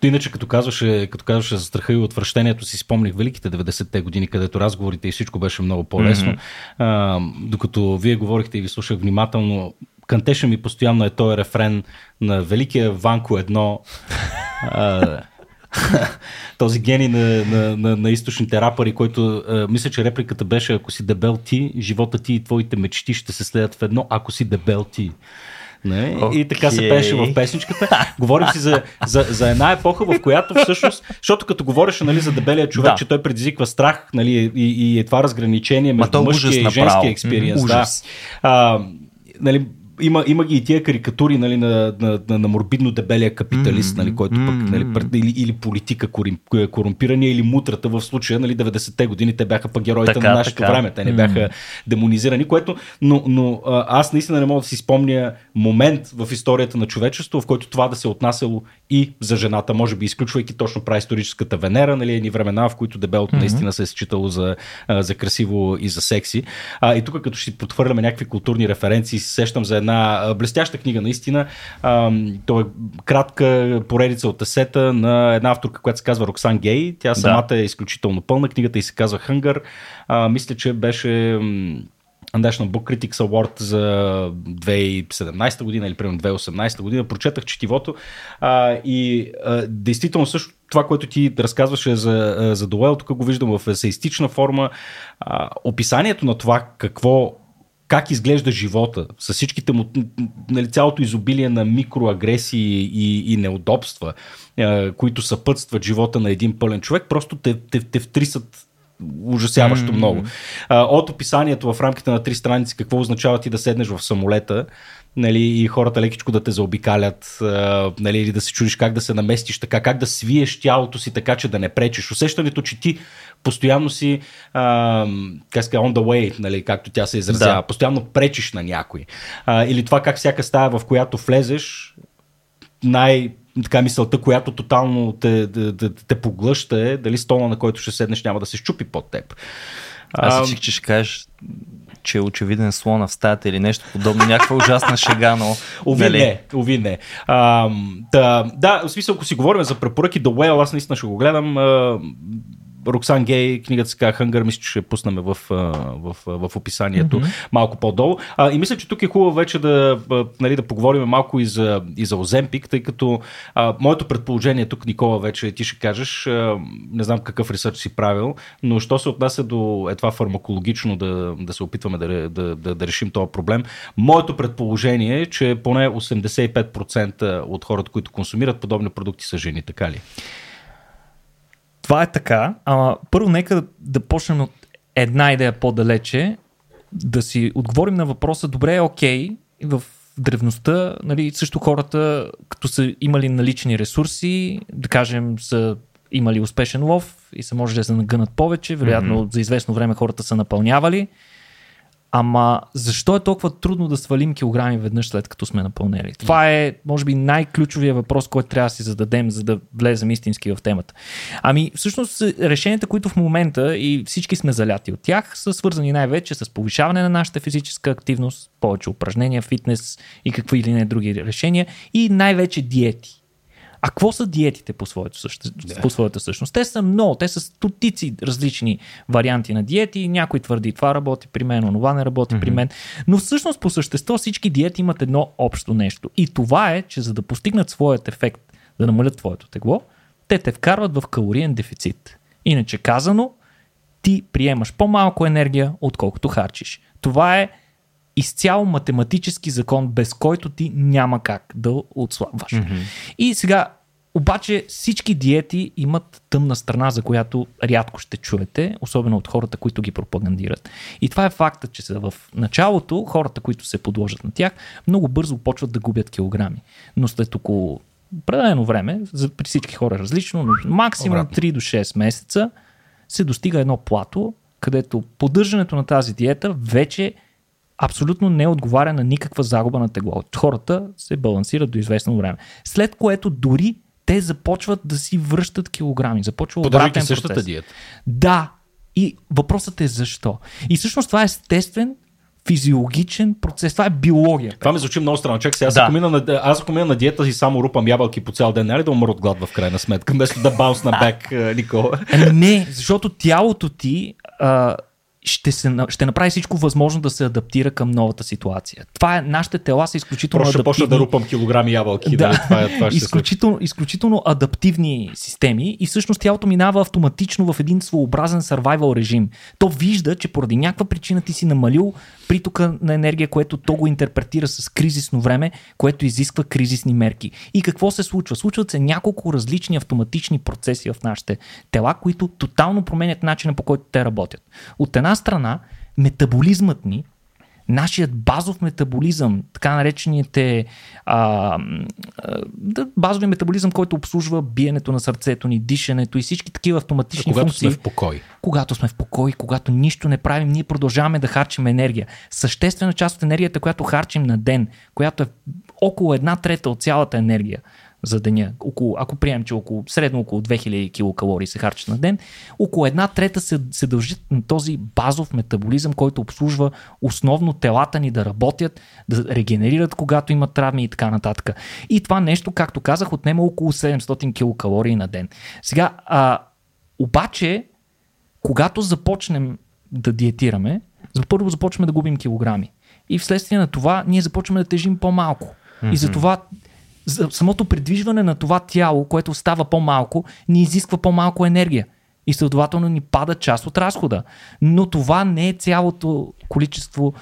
То иначе, като казваше, като казваше за страха и отвращението, си спомних великите 90-те години, където разговорите и всичко беше много по-лесно. Mm-hmm. А, докато вие говорихте и ви слушах внимателно, кантеше ми постоянно е този рефрен на великия Ванко едно. а, този гений на, на, на, на източните рапъри, който а, мисля, че репликата беше ако си дебел ти, живота ти и твоите мечти ще се следят в едно, ако си дебел ти. Не? Okay. И така се пеше в песничката. Говорим си за, за, за една епоха, в която всъщност, защото като говореше нали, за дебелия човек, да. че той предизвиква страх нали, и, и е това разграничение между мъжкия и женския експириенс. Mm-hmm. Да. А, нали, има, има ги и тия карикатури нали, на, на, на, на морбидно дебелия капиталист, нали, който пък нали, или, или политика корумпирания, или мутрата в случая, нали, 90-те години те бяха пък героите така, на нашето така. време, те не бяха демонизирани, което, но, но аз наистина не мога да си спомня момент в историята на човечество, в който това да се е отнасяло и за жената, може би изключвайки точно праисторическата Венера, нали, едни времена, в които дебелото mm-hmm. наистина се е считало за, за красиво и за секси. А, и тук като ще си подхвърляме някакви културни референции, сещам за една блестяща книга наистина. А, то е кратка поредица от есета на една авторка, която се казва Роксан Гей. Тя самата да. е изключително пълна. Книгата и се казва Хънгър. Мисля, че беше National Book Critics Award за 2017 година или примерно 2018 година. Прочетах четивото а, и а, действително също това, което ти разказваше за, за Дуел, тук го виждам в есеистична форма. А, описанието на това какво как изглежда живота, с всичките му, нали, цялото изобилие на микроагресии и, и неудобства, е, които съпътстват живота на един пълен човек, просто те, те, те втрисат ужасяващо mm-hmm. много. А, от описанието в рамките на три страници, какво означава ти да седнеш в самолета, нали, и хората лекичко да те заобикалят, нали, или да се чудиш как да се наместиш така, как да свиеш тялото си така, че да не пречиш. Усещането, че ти постоянно си а, как ска, on the way, нали, както тя се изразява, да. постоянно пречиш на някой. А, или това как всяка стая, в която влезеш, най- така мисълта, която тотално те, те, те, те поглъща е дали стола, на който ще седнеш, няма да се щупи под теб. Аз си че ще кажеш че е очевиден слона в стаята или нещо подобно, някаква ужасна шега, но... Ови нали? не, ови не. А, да, да, в смисъл, ако си говорим за препоръки The Whale, аз наистина ще го гледам. А, Роксан Гей, книгата се казва Хънгър, мисля, че ще пуснем в, в, в, в описанието mm-hmm. малко по-долу. А, и мисля, че тук е хубаво вече да, нали, да поговорим малко и за, и за Оземпик, тъй като а, моето предположение тук, Никола, вече ти ще кажеш, а, не знам какъв ресърч си правил, но що се отнася до е това фармакологично да, да се опитваме да, да, да, да решим този проблем, моето предположение е, че поне 85% от хората, които консумират подобни продукти са жени, така ли? Това е така, ама първо нека да, да почнем от една идея по-далече, да си отговорим на въпроса, добре, окей, в древността, нали, също хората, като са имали налични ресурси, да кажем, са имали успешен лов и са може да се нагънат повече, вероятно mm-hmm. за известно време хората са напълнявали. Ама защо е толкова трудно да свалим килограми веднъж след като сме напълнели? Това е, може би, най-ключовия въпрос, който трябва да си зададем, за да влезем истински в темата. Ами, всъщност, решенията, които в момента и всички сме заляти от тях, са свързани най-вече с повишаване на нашата физическа активност, повече упражнения, фитнес и какви или не други решения и най-вече диети. А какво са диетите по, своето съще... yeah. по своята същност? Те са много, те са стотици различни варианти на диети. Някой твърди това работи при мен, онова не работи mm-hmm. при мен. Но всъщност по същество всички диети имат едно общо нещо. И това е, че за да постигнат своят ефект, да намалят твоето тегло, те те вкарват в калориен дефицит. Иначе казано, ти приемаш по-малко енергия, отколкото харчиш. Това е изцяло математически закон, без който ти няма как да отслабваш. Mm-hmm. И сега, обаче всички диети имат тъмна страна, за която рядко ще чуете, особено от хората, които ги пропагандират. И това е факта, че в началото хората, които се подложат на тях, много бързо почват да губят килограми. Но след около определено време, за, при всички хора е различно, но максимум 3 до 6 месеца се достига едно плато, където поддържането на тази диета вече абсолютно не отговаря на никаква загуба на тегло. Хората се балансират до известно време. След което дори те започват да си връщат килограми. Започва Поддържайки обратен същата процес. диета. Да. И въпросът е защо. И всъщност това е естествен физиологичен процес. Това е биология. Това ми звучи много странно. Чак сега, аз, Да. ако мина на, аз ако мина на диета и само рупам ябълки по цял ден, нали да умра от глад в крайна сметка, вместо да баунс на бек, е, Никола. Ами не, защото тялото ти а, ще, се, ще направи всичко възможно да се адаптира към новата ситуация. Това е, нашите тела са изключително ще почна адаптивни. да рупам килограми ябълки. Да. Да. Това, е, това ще изключително, изключително адаптивни системи и всъщност тялото минава автоматично в един своеобразен survival режим. То вижда, че поради някаква причина ти си намалил притока на енергия, което то го интерпретира с кризисно време, което изисква кризисни мерки. И какво се случва? Случват се няколко различни автоматични процеси в нашите тела, които тотално променят начина по който те работят. От една страна, метаболизмът ни, нашият базов метаболизъм, така наречените а, а, базови метаболизъм, който обслужва биенето на сърцето ни, дишането и всички такива автоматични Когато функции. сме в покой. Когато сме в покой, когато нищо не правим, ние продължаваме да харчим енергия. Съществена част от енергията, която харчим на ден, която е около една трета от цялата енергия за деня, около, ако приемем, че около, средно около 2000 килокалории се харчат на ден, около една трета се, се дължи на този базов метаболизъм, който обслужва основно телата ни да работят, да регенерират, когато имат травми и така нататък. И това нещо, както казах, отнема около 700 килокалории на ден. Сега, а, обаче, когато започнем да диетираме, за първо започваме да губим килограми. И вследствие на това ние започваме да тежим по-малко. Mm-hmm. И затова за самото придвижване на това тяло, което става по-малко, ни изисква по-малко енергия. И следователно ни пада част от разхода. Но това не е цялото количество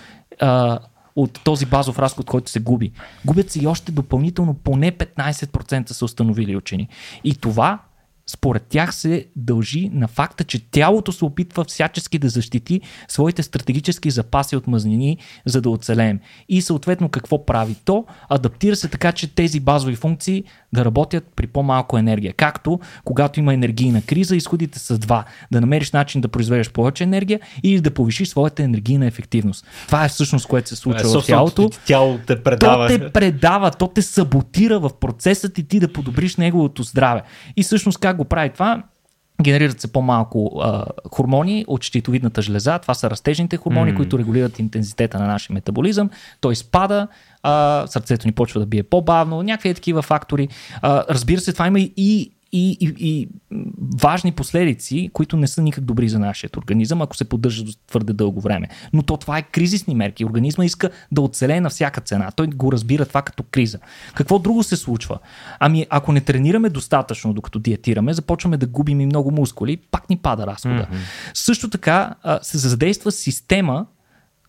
а, от този базов разход, който се губи. Губят се и още допълнително поне 15% са установили учени. И това според тях се дължи на факта, че тялото се опитва всячески да защити своите стратегически запаси от мазнини, за да оцелеем. И съответно какво прави то? Адаптира се така, че тези базови функции да работят при по-малко енергия. Както когато има енергийна криза, изходите са два. Да намериш начин да произведеш повече енергия или да повишиш своята енергийна ефективност. Това е всъщност което се случва в Собственото тялото. Тяло те То предава. те предава, то те саботира в процеса ти ти да подобриш неговото здраве. И всъщност как го прави това? Генерират се по-малко а, хормони от щитовидната жлеза. Това са растежните хормони, mm. които регулират интензитета на нашия метаболизъм. Той спада, а, сърцето ни почва да бие по-бавно, някакви такива фактори. А, разбира се, това има и, и, и, и важни последици, които не са никак добри за нашия организъм, ако се поддържа твърде дълго време. Но то това е кризисни мерки. Организма иска да оцелее на всяка цена. Той го разбира това като криза. Какво друго се случва? Ами, ако не тренираме достатъчно, докато диетираме, започваме да губим и много мускули, пак ни пада разхода. Mm-hmm. Също така се задейства система,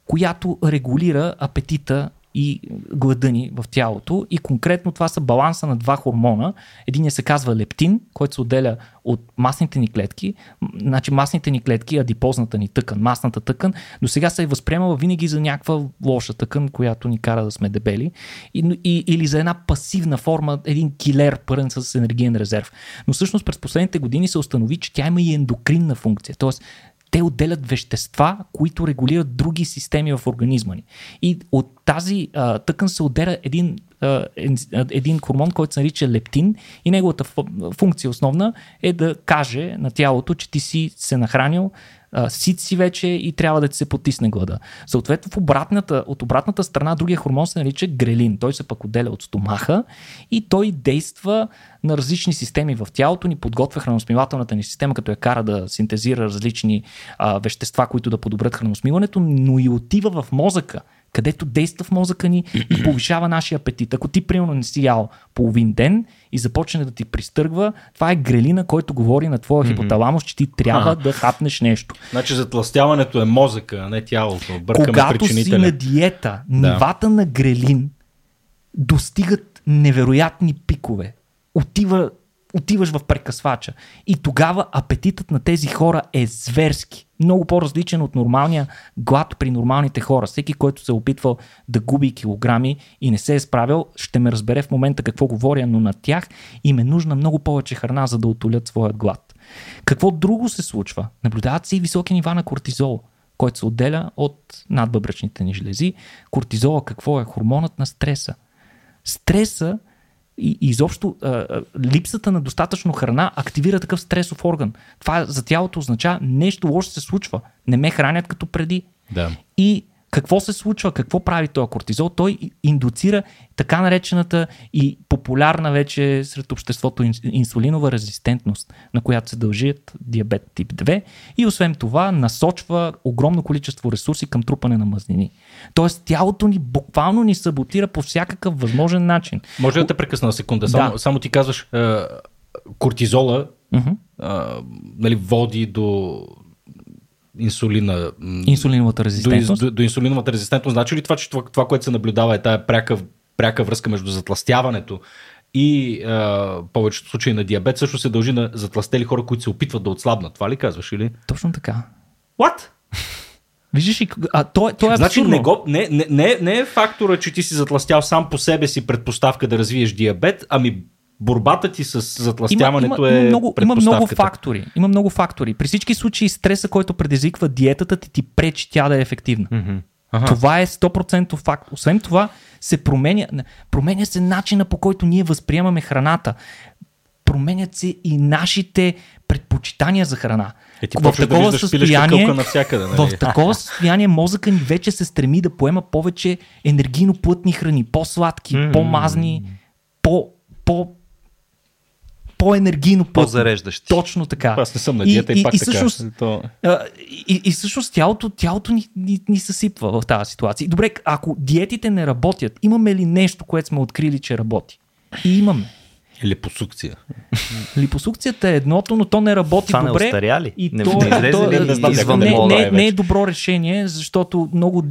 която регулира апетита и глада ни в тялото. И конкретно това са баланса на два хормона. Един се казва лептин, който се отделя от масните ни клетки. Значи масните ни клетки, адипозната ни тъкан, масната тъкан, до сега се е възприемала винаги за някаква лоша тъкан, която ни кара да сме дебели. И, и, или за една пасивна форма, един килер пълен с енергиен резерв. Но всъщност през последните години се установи, че тя има и ендокринна функция. Тоест, те отделят вещества, които регулират други системи в организма ни. И от тази а, тъкан се отделя един, а, един хормон, който се нарича лептин и неговата фу- функция основна е да каже на тялото, че ти си се нахранил, а, сит си вече и трябва да ти се потисне глада. Съответно, в обратната, от обратната страна другия хормон се нарича грелин. Той се пък отделя от стомаха и той действа на различни системи в тялото ни, подготвя храносмилателната ни система, като я кара да синтезира различни а, вещества, които да подобрят храносмиването, но и отива в мозъка където действа в мозъка ни и повишава нашия апетит. Ако ти, примерно, не си ял половин ден и започне да ти пристъргва, това е грелина, който говори на твоя хипоталамус, че ти трябва А. да хапнеш нещо. Значи затластяването е мозъка, а не тялото. Бъркаме Когато си на диета, нивата на грелин достигат невероятни пикове. Отива, отиваш в прекъсвача. И тогава апетитът на тези хора е зверски. Много по-различен от нормалния глад при нормалните хора. Всеки, който се е опитвал да губи килограми и не се е справил, ще ме разбере в момента какво говоря, но на тях им е нужна много повече храна, за да отолят своят глад. Какво друго се случва? Наблюдават се и високи нива на кортизол който се отделя от надбъбречните ни жлези. Кортизола какво е? Хормонът на стреса. Стреса и изобщо а, а, липсата на достатъчно храна активира такъв стресов орган. Това за тялото означава нещо лошо се случва. Не ме хранят като преди. Да. И какво се случва, какво прави този кортизол? Той индуцира така наречената и популярна вече сред обществото инсулинова резистентност, на която се дължият диабет тип 2 и освен това насочва огромно количество ресурси към трупане на мазнини. Тоест тялото ни буквално ни саботира по всякакъв възможен начин. Може да те прекъсна на секунда? Само, да. само ти казваш, кортизола uh-huh. е, нали, води до инсулина. Инсулиновата резистентност. До, до, до инсулиновата резистентност. Значи ли това, че това, това което се наблюдава е тая пряка, пряка връзка между затластяването и а, повечето случаи на диабет също се дължи на затластели хора, които се опитват да отслабнат. Това ли казваш или? Точно така. What? Виждаш ли, а то, то е Значи не, го, не, не, не, не е фактора, че ти си затластял сам по себе си предпоставка да развиеш диабет, ами борбата ти с затластяването има, има, е има много, има много фактори. Има много фактори. При всички случаи стреса, който предизвиква диетата ти, ти пречи тя да е ефективна. Mm-hmm. Ага. Това е 100% факт. Освен това, се променя, променя се начина по който ние възприемаме храната. Променят се и нашите предпочитания за храна. Е, ти в такова да състояние, навсякъде, нали? в такова състояние мозъка ни вече се стреми да поема повече енергийно плътни храни, по-сладки, mm. по-мазни, по, по по-енергийно По-зареждащи. Точно така. Аз не съм на диета и, и, и пак и, всъщност, така. То... И, и всъщност тялото, тялото ни, ни, ни съсипва в тази ситуация. Добре, ако диетите не работят, имаме ли нещо, което сме открили, че работи? И имаме. Липосукция. Липосукцията е едното, но то не работи Това добре. Не ли? И не, то, не, не, то, не, не, извън не, не, не е добро решение, защото много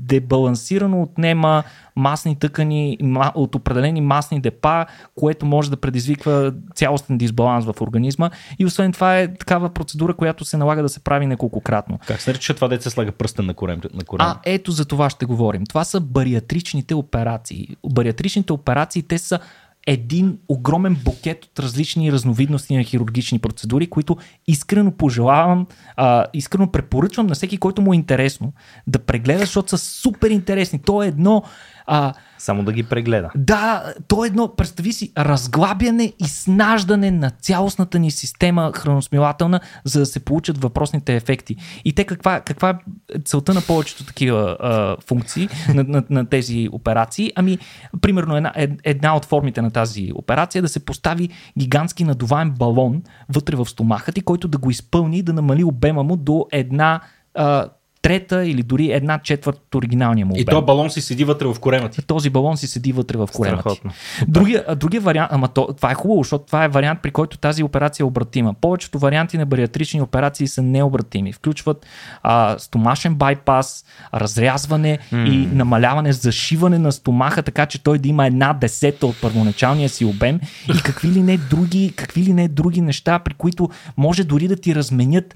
дебалансирано отнема масни тъкани от определени масни депа, което може да предизвиква цялостен дисбаланс в организма. И освен това е такава процедура, която се налага да се прави неколкократно. Как се нарича това деца слага пръстен на корем? На корем? А, ето за това ще говорим. Това са бариатричните операции. Бариатричните операции, те са един огромен букет от различни разновидности на хирургични процедури, които искрено пожелавам, а, искрено препоръчвам на всеки, който му е интересно да прегледа, защото са супер интересни. То е едно а, Само да ги прегледа. Да, то е едно, представи си, разглабяне и снаждане на цялостната ни система храносмилателна, за да се получат въпросните ефекти. И те каква, каква е целта на повечето такива а, функции на, на, на тези операции? Ами, примерно една, една от формите на тази операция е да се постави гигантски надуваем балон вътре в стомаха ти, който да го изпълни и да намали обема му до една а, трета или дори една четвърт от оригиналния му обем. И този балон си седи вътре в корема ти. Този балон си седи вътре в корема ти. Другия, другия вариант, ама то, това е хубаво, защото това е вариант, при който тази операция е обратима. Повечето варианти на бариатрични операции са необратими. Включват а, стомашен байпас, разрязване mm. и намаляване, зашиване на стомаха, така че той да има една десета от първоначалния си обем и какви ли не други, какви ли не други неща, при които може дори да ти разменят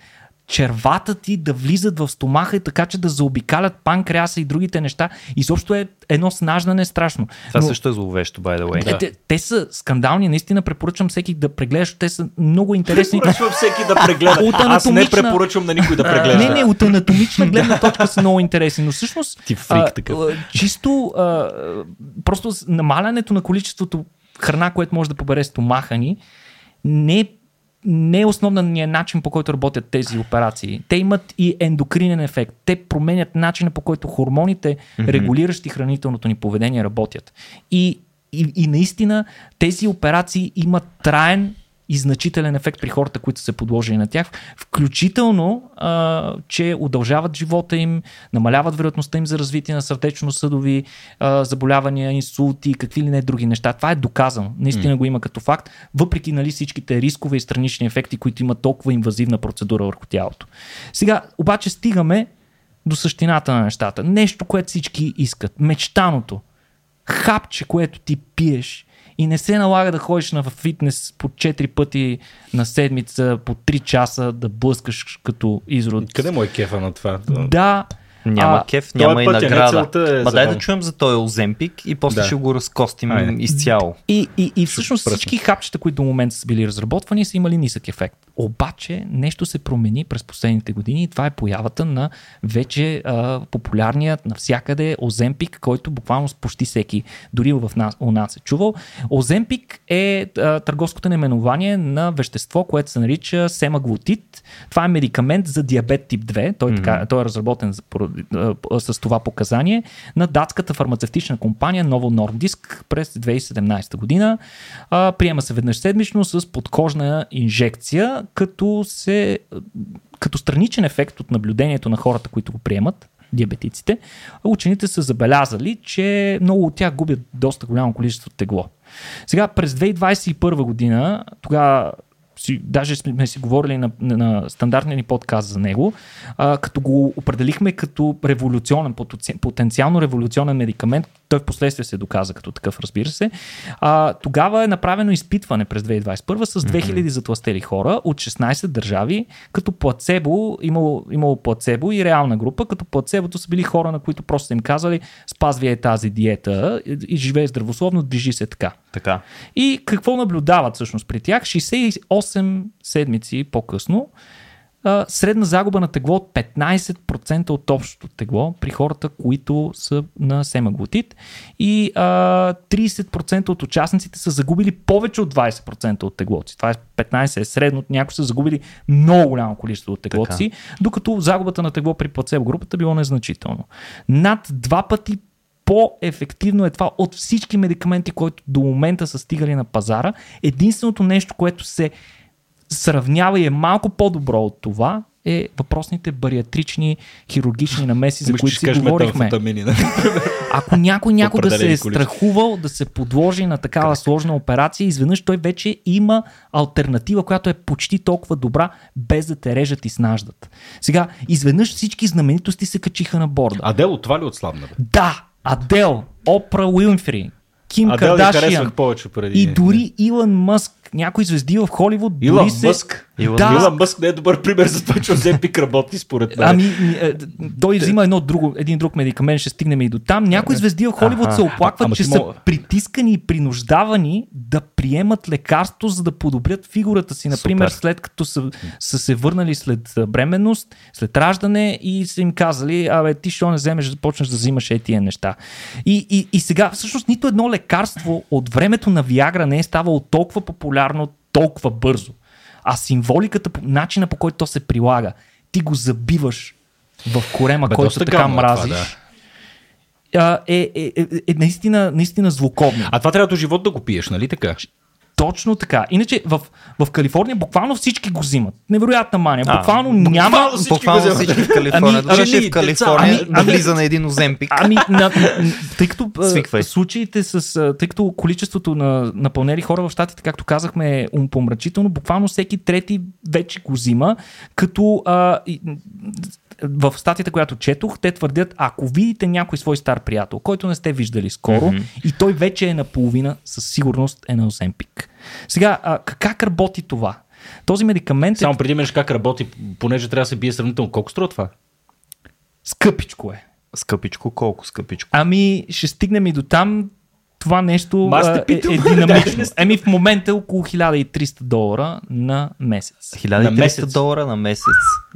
червата ти да влизат в стомаха и така, че да заобикалят панкреаса и другите неща. И също е едно снаждане страшно. Това Но, също е зловещо, by the way. Да. Те, те, са скандални, наистина препоръчвам всеки да прегледа, защото те са много интересни. Препоръчвам всеки да прегледа. От анатомична... Аз не препоръчвам на никой да прегледа. Не, не, от анатомична гледна точка са много интересни. Но всъщност, Ти фрик, такъв. А, чисто а, просто намалянето на количеството храна, което може да побере стомаха ни, не е не е основният начин по който работят тези операции. Те имат и ендокринен ефект. Те променят начина по който хормоните, mm-hmm. регулиращи хранителното ни поведение, работят. И, и, и наистина тези операции имат траен и значителен ефект при хората, които са подложени на тях, включително, а, че удължават живота им, намаляват вероятността им за развитие на сърдечно-съдови а, заболявания, инсулти, какви ли не други неща. Това е доказано. Наистина mm. го има като факт, въпреки нали, всичките рискове и странични ефекти, които имат толкова инвазивна процедура върху тялото. Сега, обаче стигаме до същината на нещата. Нещо, което всички искат. Мечтаното. Хапче, което ти пиеш и не се налага да ходиш на фитнес по 4 пъти на седмица, по 3 часа да блъскаш като изрод. Къде му е кефа на това? Да, Няма А, кеф, е няма и пътя, не награда. е Ма дай да чуем за този Оземпик и после Да. ще го разкостим Айде. изцяло. И, и, и всъщност Супер. всички хапчета, които до момента са били разработвани, са имали нисък ефект. Обаче нещо се промени през последните години и това е появата на вече а, популярният навсякъде Оземпик, който буквално с почти всеки, дори в нас, у нас е чувал. Оземпик е а, търговското наименование на вещество, което се нарича семаглутид. Това е медикамент за диабет тип 2. Той, mm-hmm. така, той е разработен за- с това показание на датската фармацевтична компания Novo Nordisk през 2017 година. А, приема се веднъж седмично с подкожна инжекция, като, се, като страничен ефект от наблюдението на хората, които го приемат, диабетиците, учените са забелязали, че много от тях губят доста голямо количество тегло. Сега през 2021 година, тогава си, даже сме си говорили на, на, стандартния ни подкаст за него, а, като го определихме като революционен, потенци- потенциално революционен медикамент, той в последствие се доказа като такъв, разбира се. А, тогава е направено изпитване през 2021 с 2000 затластели хора от 16 държави, като плацебо, имало, имало плацебо и реална група, като плацебото са били хора, на които просто им казали спазвай е тази диета и, и живее здравословно, движи се така. Така. И какво наблюдават всъщност при тях? 68 седмици по-късно средна загуба на тегло от 15% от общото тегло при хората, които са на семаглутид и а, 30% от участниците са загубили повече от 20% от теглото си. Това е 15 е средно, някои са загубили много голямо количество от теглото си, докато загубата на тегло при плацебо групата било незначително. Над два пъти по-ефективно е това от всички медикаменти, които до момента са стигали на пазара. Единственото нещо, което се сравнява и е малко по-добро от това, е въпросните бариатрични хирургични намеси, за Мисля, които си говорихме. нали? Ако някой някога се е страхувал да се подложи на такава сложна операция, изведнъж той вече има альтернатива, която е почти толкова добра, без да те режат и снаждат. Сега, изведнъж всички знаменитости се качиха на борда. Адел от това ли отслабна? Бе? Да, Адел, Опра Уинфри, Ким Адел Кардашиан повече преди. и дори Илон Мъск, някои звезди в Холивуд, Илон дори се... Мъск. Илон Да. Илон Мъск не е добър пример за това, че Оземпик работи според мен. Ами, ми, е, той взима едно друго, един друг медикамент, ще стигнем и до там. Някои звезди в Холивуд се оплакват, Ама че са мога- притискани и принуждавани да приемат лекарство, за да подобрят фигурата си. Например, Супер. след като са, са се върнали след бременност, след раждане и са им казали, абе, ти що не вземеш, да почнеш да взимаш е тия неща. И, и, и сега, всъщност, нито едно лекарство от времето на Виагра не е ставало толкова популярно, толкова бързо. А символиката, начина по който то се прилага, ти го забиваш в корема, Бе, който така е това, мразиш, да. а, е, е, е, е, наистина, наистина злокобно. А това трябва до живот да го пиеш, нали така? Точно така. Иначе в, в Калифорния буквално всички го взимат. Невероятна мания. А, Буквално няма. буквално всички Буквално го вземат. всички в Калифорния. Ами, Ами, жени, в Калифорния деца. да Ами, влиза на един Оземпик. Ами, на, тъй като а, Свиквай. случаите с. а, Тъй като количеството на напълнели хора в щатите, както казахме, е умпомрачително, буквално всеки трети вече го взима, като а, и, в статията, която четох, те твърдят, ако видите някой свой стар приятел, който не сте виждали скоро, mm-hmm. и той вече е наполовина, със сигурност е на Оземпик. Сега, а, как работи това? Този медикамент е Само преди менеш как работи, понеже трябва да се бие сравнително. Колко струва това? скъпичко е. Скъпичко, колко скъпичко? Ами, ще стигнем и до там. Това нещо а, е, питам, е динамично. Еми в момента е около 1300 долара на месец. 1300 месец. долара на месец.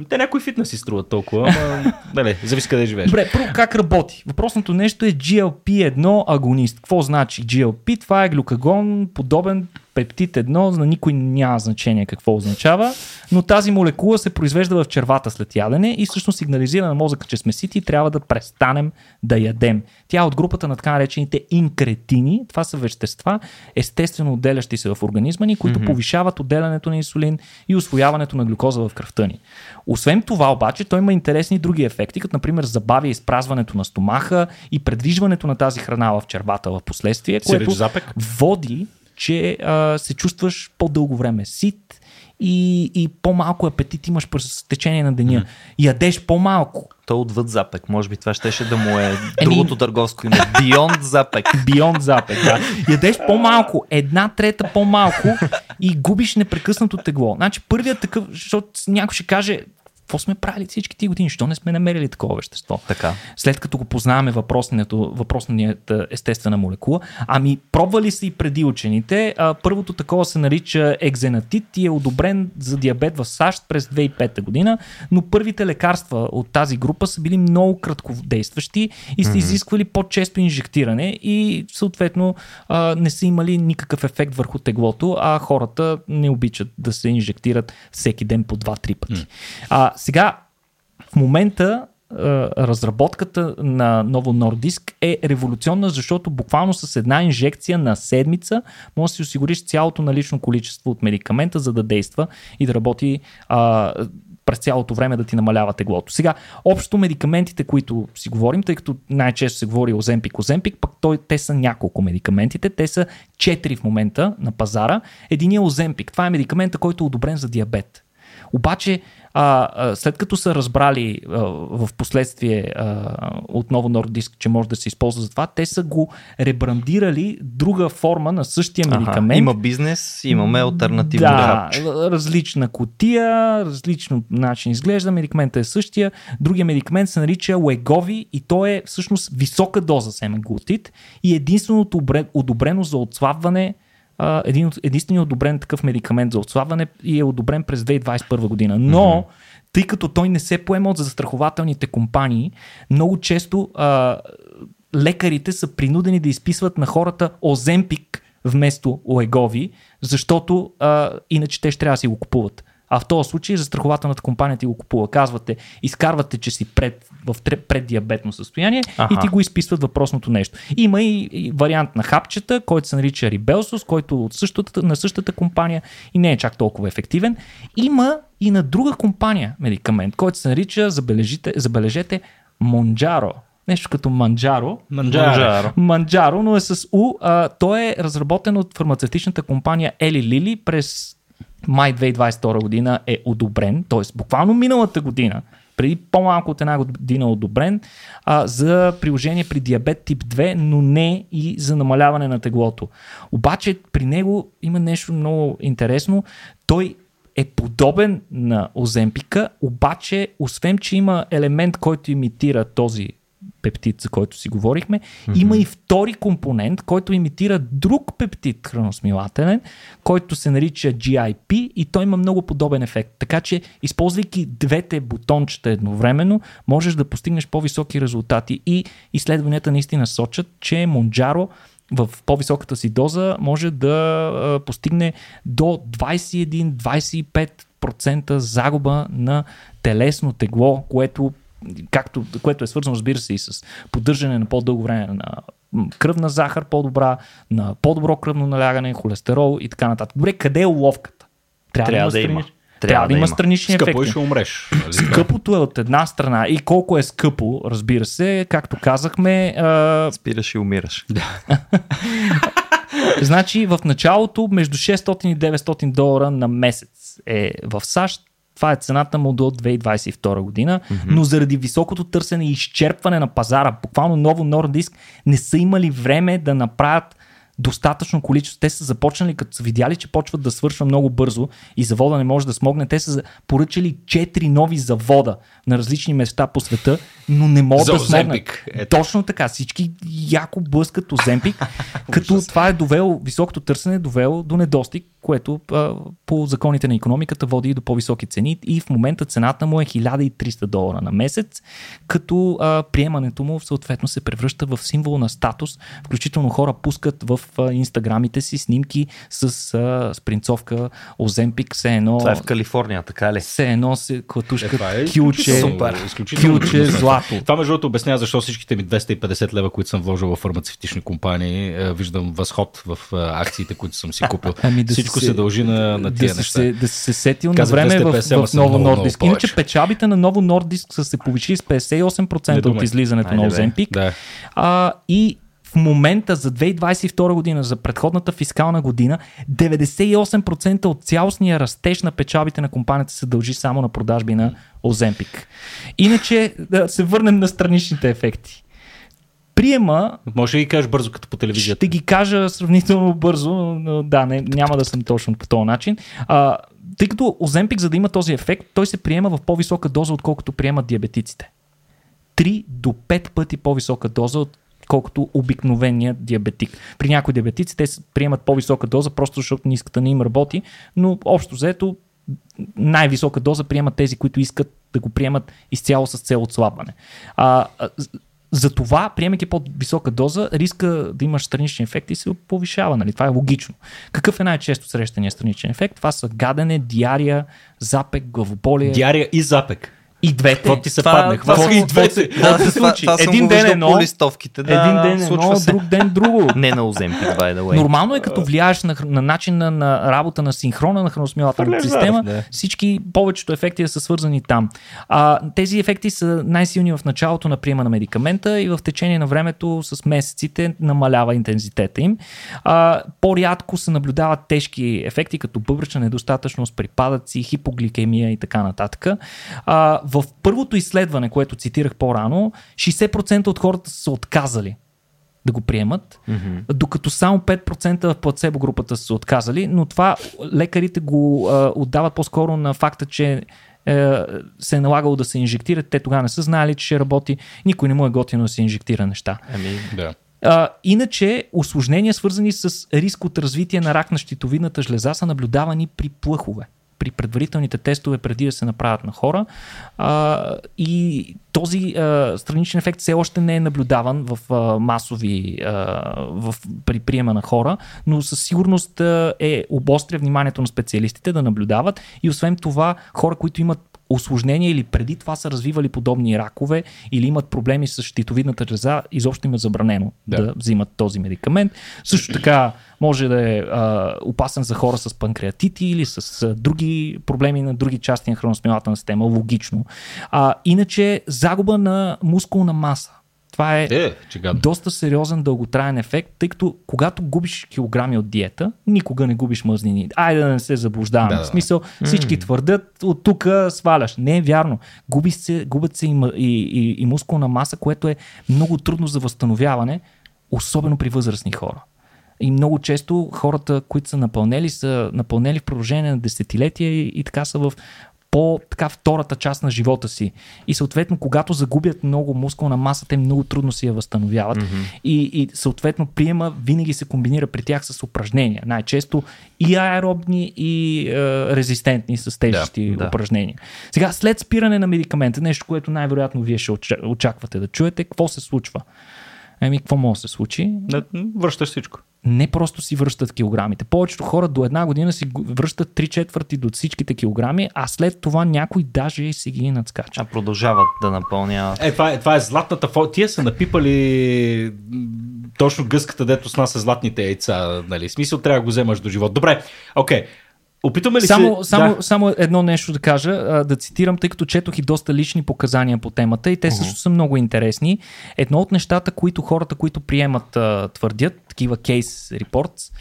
Те някои фитнес си струват толкова, ама, нали, зависи къде живееш. Добре, първо как работи? Въпросното нещо е GLP-1 агонист. Какво значи GLP? Това е глюкагон, подобен пептид 1, на никой няма значение какво означава, но тази молекула се произвежда в червата след ядене и всъщност сигнализира на мозъка, че сме сити и трябва да престанем да ядем. Тя е от групата на така наречените инкретини. Това са вещества, естествено отделящи се в организма ни, които mm-hmm. повишават отделянето на инсулин и освояването на глюкоза в кръвта ни. Освен това обаче, той има интересни други ефекти, като например забавя изпразването на стомаха и предвижването на тази храна в червата в последствие, което води, че а, се чувстваш по-дълго време сит и, и по-малко апетит имаш през течение на деня. Mm. Ядеш по-малко. То отвъд запек. Може би това щеше да му е другото търговско име. Beyond запек. Beyond запек, да. Ядеш по-малко, една трета по-малко и губиш непрекъснато тегло. Значи първият такъв, защото някой ще каже, какво сме правили всички ти години? Що не сме намерили такова вещество? Така. След като го познаваме въпросната естествена молекула. Ами, пробвали са и преди учените. А, първото такова се нарича екзенатит и е одобрен за диабет в САЩ през 2005 година, но първите лекарства от тази група са били много кратковдействащи и са mm-hmm. изисквали по-често инжектиране и съответно а, не са имали никакъв ефект върху теглото, а хората не обичат да се инжектират всеки ден по 2-3 пъти. Mm. А, сега, в момента разработката на Ново Нордиск е революционна, защото буквално с една инжекция на седмица може да си осигуриш цялото налично количество от медикамента, за да действа и да работи а, през цялото време да ти намалява теглото. Сега, общо медикаментите, които си говорим, тъй като най-често се говори Оземпик, Оземпик, пък той, те са няколко медикаментите, те са четири в момента на пазара. Единият е Оземпик, това е медикамента, който е одобрен за диабет. Обаче а, а, след като са разбрали а, в последствие а, отново Nordisk, че може да се използва за това, те са го ребрандирали друга форма на същия медикамент. Ага, има бизнес, имаме альтернативно да, различна котия, различно начин изглежда, медикаментът е същия. Другия медикамент се нарича Легови и то е всъщност висока доза семеглутид и единственото одобрено за отслабване един, единственият одобрен такъв медикамент за отслабване и е одобрен през 2021 година. Но, mm-hmm. тъй като той не се поема от застрахователните компании, много често а, лекарите са принудени да изписват на хората Оземпик вместо Оегови, защото а, иначе те ще трябва да си го купуват. А в този случай застрахователната компания ти го купува. Казвате, изкарвате, че си пред, в преддиабетно състояние ага. и ти го изписват въпросното нещо. Има и, и вариант на хапчета, който се нарича Ribelsus, който от същата, на същата компания и не е чак толкова ефективен. Има и на друга компания медикамент, който се нарича, забележите, забележете, Монджаро. Нещо като Манджаро. Манджаро. Манджаро, но е с У. А, той е разработен от фармацевтичната компания Eli Lilly през май 2022 година е одобрен, т.е. буквално миналата година, преди по-малко от една година одобрен а, за приложение при диабет тип 2, но не и за намаляване на теглото. Обаче при него има нещо много интересно. Той е подобен на Оземпика, обаче освен, че има елемент, който имитира този пептид, за който си говорихме. Mm-hmm. Има и втори компонент, който имитира друг пептид храносмилателен, който се нарича GIP и той има много подобен ефект. Така че, използвайки двете бутончета едновременно, можеш да постигнеш по-високи резултати и изследванията наистина сочат, че Монджаро в по-високата си доза може да постигне до 21-25% загуба на телесно тегло, което както, което е свързано, разбира се, и с поддържане на по-дълго време на кръвна захар по-добра, на по-добро кръвно налягане, холестерол и така нататък. Добре, къде е уловката? Трябва, Трябва да, има. Трябва, да, има странични скъпо ефекти. Скъпо ще умреш. Нали? Скъпото е от една страна и колко е скъпо, разбира се, както казахме... А... Спираш и умираш. значи в началото между 600 и 900 долара на месец е в САЩ, това е цената му до 2022 година, mm-hmm. но заради високото търсене и изчерпване на пазара, буквално ново Nordisk не са имали време да направят достатъчно количество. Те са започнали, като са видяли, че почват да свършва много бързо и завода не може да смогне. Те са поръчали 4 нови завода на различни места по света, но не могат да смогнат. Точно така. Всички яко блъскат Оземпик, като това е довело, високото търсене е довело до недостиг, което а, по законите на економиката води и до по-високи цени и в момента цената му е 1300 долара на месец, като а, приемането му съответно се превръща в символ на статус, включително хора пускат в а, инстаграмите си снимки с а, спринцовка Оземпик, все едно... Това е в Калифорния, така ли? Все едно се клатушка е, е, кюче, супер, кюче, злато. Това между другото обяснява защо всичките ми 250 лева, които съм вложил в фармацевтични компании, виждам възход в акциите, които съм си купил. Ами да Всичко се, се дължи на, на тия да неща. Се, да се сетил на време в, в Ново Нордиск. Иначе печалбите на Ново Нордиск са се повишили с 58% от излизането на Оземпик. Да. А, и в момента за 2022 година, за предходната фискална година, 98% от цялостния растеж на печалбите на компанията се дължи само на продажби на Оземпик. Иначе да се върнем на страничните ефекти. Приема. Може да ги кажеш бързо, като по телевизията. Ще ги кажа сравнително бързо, но да, не, няма да съм точно по този начин. А, тъй като Оземпик, за да има този ефект, той се приема в по-висока доза, отколкото приемат диабетиците. 3 до 5 пъти по-висока доза, отколкото обикновения диабетик. При някои диабетици те приемат по-висока доза, просто защото ниската не им работи, но общо взето най-висока доза приемат тези, които искат да го приемат изцяло с цел отслабване. А, за това, приемайки по-висока доза, риска да имаш странични ефекти се повишава. Нали? Това е логично. Какъв е най-често срещания страничен ефект? Това са гадене, диария, запек, главоболие. Диария и запек. И двете. Какво ти се това, падне? Това, това, и двете. Да, се случи. Това, това един ден едно, по листовките. Да, един ден едно, се. друг ден друго. Не на Оземпик, by the way. Нормално е като влияеш на, на начин на, на работа на синхрона на храносмилателната система. Да. Всички, повечето ефекти са свързани там. А, тези ефекти са най-силни в началото на приема на медикамента и в течение на времето с месеците намалява интензитета им. А, по-рядко се наблюдават тежки ефекти, като бъбречна недостатъчност, припадъци, хипогликемия и така нататък. А, в първото изследване, което цитирах по-рано, 60% от хората са отказали да го приемат, mm-hmm. докато само 5% в плацебо групата са се отказали, но това лекарите го а, отдават по-скоро на факта, че е, се е налагало да се инжектират. Те тогава не са знали, че ще работи. Никой не му е готино да се инжектира неща. Ами, да. А, иначе, осложнения, свързани с риск от развитие на рак на щитовидната жлеза, са наблюдавани при плъхове при предварителните тестове преди да се направят на хора. А, и този а, страничен ефект все още не е наблюдаван в а, масови а, в, при приема на хора, но със сигурност а, е обостря вниманието на специалистите да наблюдават и освен това хора, които имат осложнения или преди това са развивали подобни ракове или имат проблеми с щитовидната жлеза, изобщо им е забранено да, да взимат този медикамент. Също така може да е а, опасен за хора с панкреатити или с а, други проблеми на други части на храносмилателна система, логично. А, иначе загуба на мускулна маса. Това е, е доста сериозен дълготраен ефект, тъй като когато губиш килограми от диета, никога не губиш мъзнини. Айде да не се заблуждаваме. Да, В смисъл, всички mm. твърдят, от тук сваляш. Не е вярно. Губи се, губят се и, и, и, и мускулна маса, което е много трудно за възстановяване, особено при възрастни хора. И много често хората, които са напълнели, са напълнели в продължение на десетилетия и, и така са в по-така втората част на живота си. И съответно, когато загубят много мускулна маса, те много трудно си я възстановяват. Mm-hmm. И, и съответно, приема винаги се комбинира при тях с упражнения. Най-често и аеробни, и е, резистентни с тежести да, упражнения. Сега, след спиране на медикамента, нещо, което най-вероятно вие ще очаквате да чуете, какво се случва? Еми, какво може да се случи? Да, връщаш всичко не просто си връщат килограмите. Повечето хора до една година си връщат 3 четвърти до всичките килограми, а след това някой даже и си ги надскача. А продължават да напълняват. Е, това е, това е златната фото. Тия са напипали точно гъската, дето с нас е златните яйца. Нали? Смисъл трябва да го вземаш до живот. Добре, окей. Okay. Опитваме ли само, се... Само, да. само едно нещо да кажа, да цитирам, тъй като четох и доста лични показания по темата и те uh-huh. също са много интересни. Едно от нещата, които хората, които приемат, твърдят, такива кейс reports,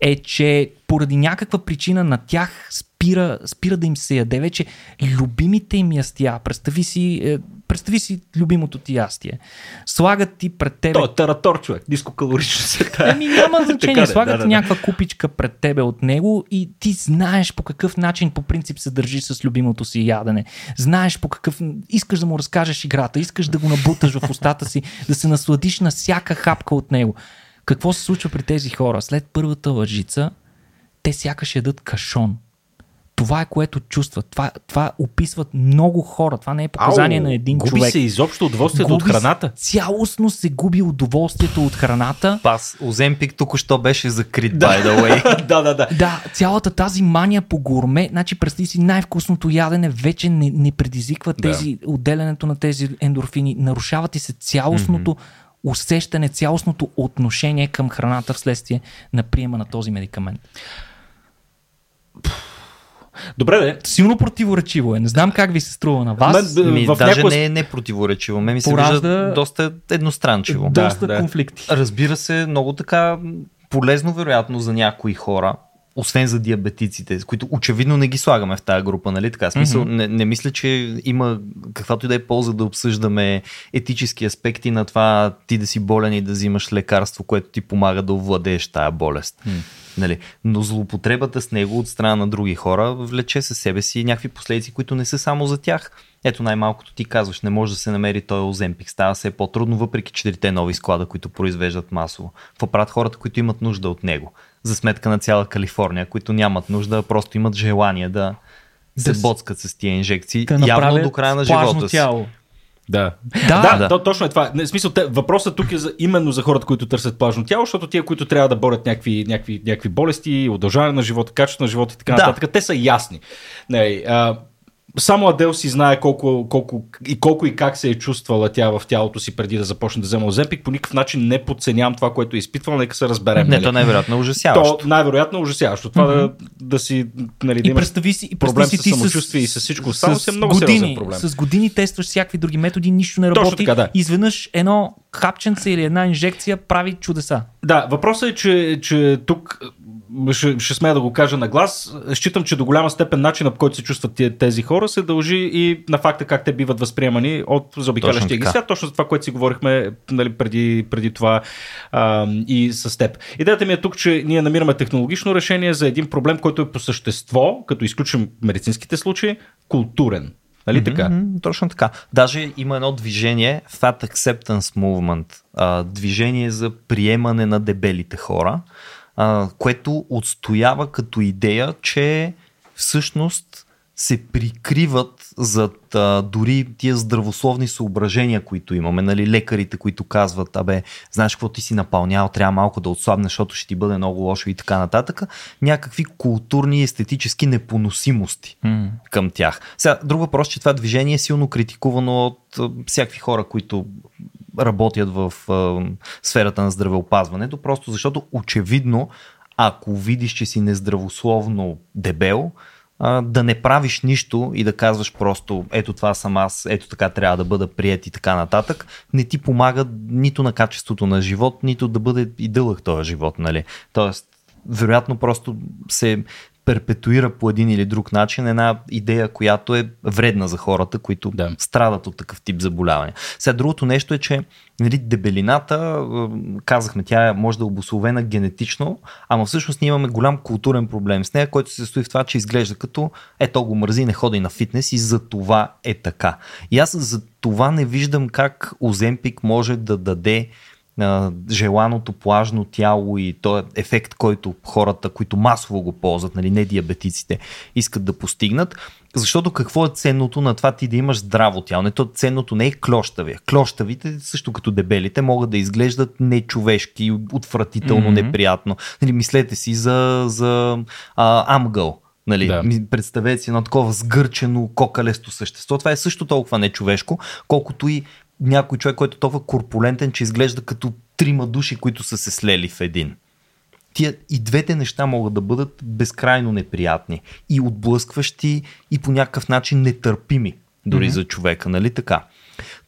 е, че поради някаква причина на тях спира, спира да им се яде вече любимите им ястия. Представи си, е, представи си любимото ти ястие. Слагат ти пред теб. Той е таратор, човек, нискокалорично се Еми няма значение. Слагат да, да, някаква да. купичка пред тебе от него и ти знаеш по какъв начин по принцип се държи с любимото си ядене. Знаеш по какъв... Искаш да му разкажеш играта, искаш да го набуташ в устата си, да се насладиш на всяка хапка от него. Какво се случва при тези хора? След първата лъжица, те сякаш ядат кашон. Това е което чувстват. Това, това описват много хора. Това не е показание Ау, на един губи човек. Губи се изобщо удоволствието губи от храната. Цялостно се губи удоволствието от храната. Пас, Оземпик току-що беше закрит, да. by the way. да, да, да. Да, цялата тази мания по гурме, значи представи си най-вкусното ядене вече не, не предизвиква тези, да. отделянето на тези ендорфини. Нарушават и се цялостното mm-hmm усещане, цялостното отношение към храната вследствие на приема на този медикамент. Добре, де. Силно противоречиво е. Не знам как ви се струва на вас. Мен, ми, в даже някакво... не е непротиворечиво. Ме ми се Поражда... вижда доста едностранчиво. Доста да, конфликти. Разбира се, много така полезно вероятно за някои хора освен за диабетиците, които очевидно не ги слагаме в тази група, нали така? Смисъл, mm-hmm. не, не мисля, че има каквато и да е полза да обсъждаме етически аспекти на това ти да си болен и да взимаш лекарство, което ти помага да овладееш тая болест. Mm. Нали? Но злоупотребата с него от страна на други хора влече със себе си някакви последици, които не са само за тях. Ето най-малкото ти казваш, не може да се намери той Оземпик. Става все по-трудно, въпреки четирите нови склада, които произвеждат масово. Правят хората, които имат нужда от него? За сметка на цяла Калифорния, които нямат нужда, а просто имат желание да, се да боцкат с тия инжекции, да явно до края на живота си. Тяло. Да. Да, да, да. То, точно е това. Не, смисъл, те, въпросът тук е за, именно за хората, които търсят плажно тяло, защото тия, които трябва да борят някакви, някакви, някакви болести, удължаване на живота, качество на живота и така да. нататък, те са ясни. Не, а, само Адел си знае колко, колко, и колко и как се е чувствала тя в тялото си преди да започне да взема Оземпик. По никакъв начин не подценявам това, което е изпитвал, нека се разберем. Не, нали? то най-вероятно е ужасяващо. То най-вероятно е ужасяващо. Това mm-hmm. да, да си, нали, да и представи си, и проблем си с самочувствие с, и с всичко останало, е много години, сериозен проблем. С години тестваш всякакви други методи, нищо не работи. Точно така, да. Изведнъж едно хапченце или една инжекция прави чудеса. Да, въпросът е, че, че тук ще, ще смея да го кажа на глас, считам, че до голяма степен начинът, по който се чувстват тези хора, се дължи и на факта как те биват възприемани от заобикалящия ги свят. Точно за това, което си говорихме нали, преди, преди това а, и с теб. Идеята ми е тук, че ние намираме технологично решение за един проблем, който е по същество, като изключим медицинските случаи, културен. Нали така? Mm-hmm, точно така. Даже има едно движение, Fat Acceptance Movement, а, движение за приемане на дебелите хора а, което отстоява като идея, че всъщност се прикриват зад а, дори тия здравословни съображения, които имаме. Нали, лекарите, които казват, абе, знаеш какво ти си напълнял, трябва малко да отслабнеш, защото ще ти бъде много лошо и така нататък. Някакви културни и естетически непоносимости mm. към тях. Сега, друг въпрос, че това движение е силно критикувано от а, всякакви хора, които работят в а, сферата на здравеопазването, просто защото очевидно, ако видиш, че си нездравословно дебел, да не правиш нищо и да казваш просто ето това съм аз, ето така трябва да бъда прият и така нататък, не ти помага нито на качеството на живот, нито да бъде и дълъг този живот. Нали? Тоест, вероятно просто се перпетуира по един или друг начин една идея, която е вредна за хората, които да. страдат от такъв тип заболяване. Сега другото нещо е, че нали, дебелината, казахме, тя може да е обословена генетично, ама всъщност ние имаме голям културен проблем с нея, който се състои в това, че изглежда като ето го мързи, не ходи на фитнес и за това е така. И аз за това не виждам как Оземпик може да даде желаното плажно тяло и този ефект, който хората, които масово го ползват, нали, не диабетиците, искат да постигнат. Защото какво е ценното на това ти да имаш здраво тяло? Не, то ценното не е клощавия. Клощавите, също като дебелите, могат да изглеждат нечовешки, отвратително, mm-hmm. неприятно. Нали, мислете си за, за а, амгъл. Нали, да. Представете си едно такова сгърчено, кокалесто същество. Това е също толкова нечовешко, колкото и някой човек, който е толкова корпулентен, че изглежда като трима души, които са се слели в един. Тия и двете неща могат да бъдат безкрайно неприятни и отблъскващи и по някакъв начин нетърпими дори mm-hmm. за човека, нали така?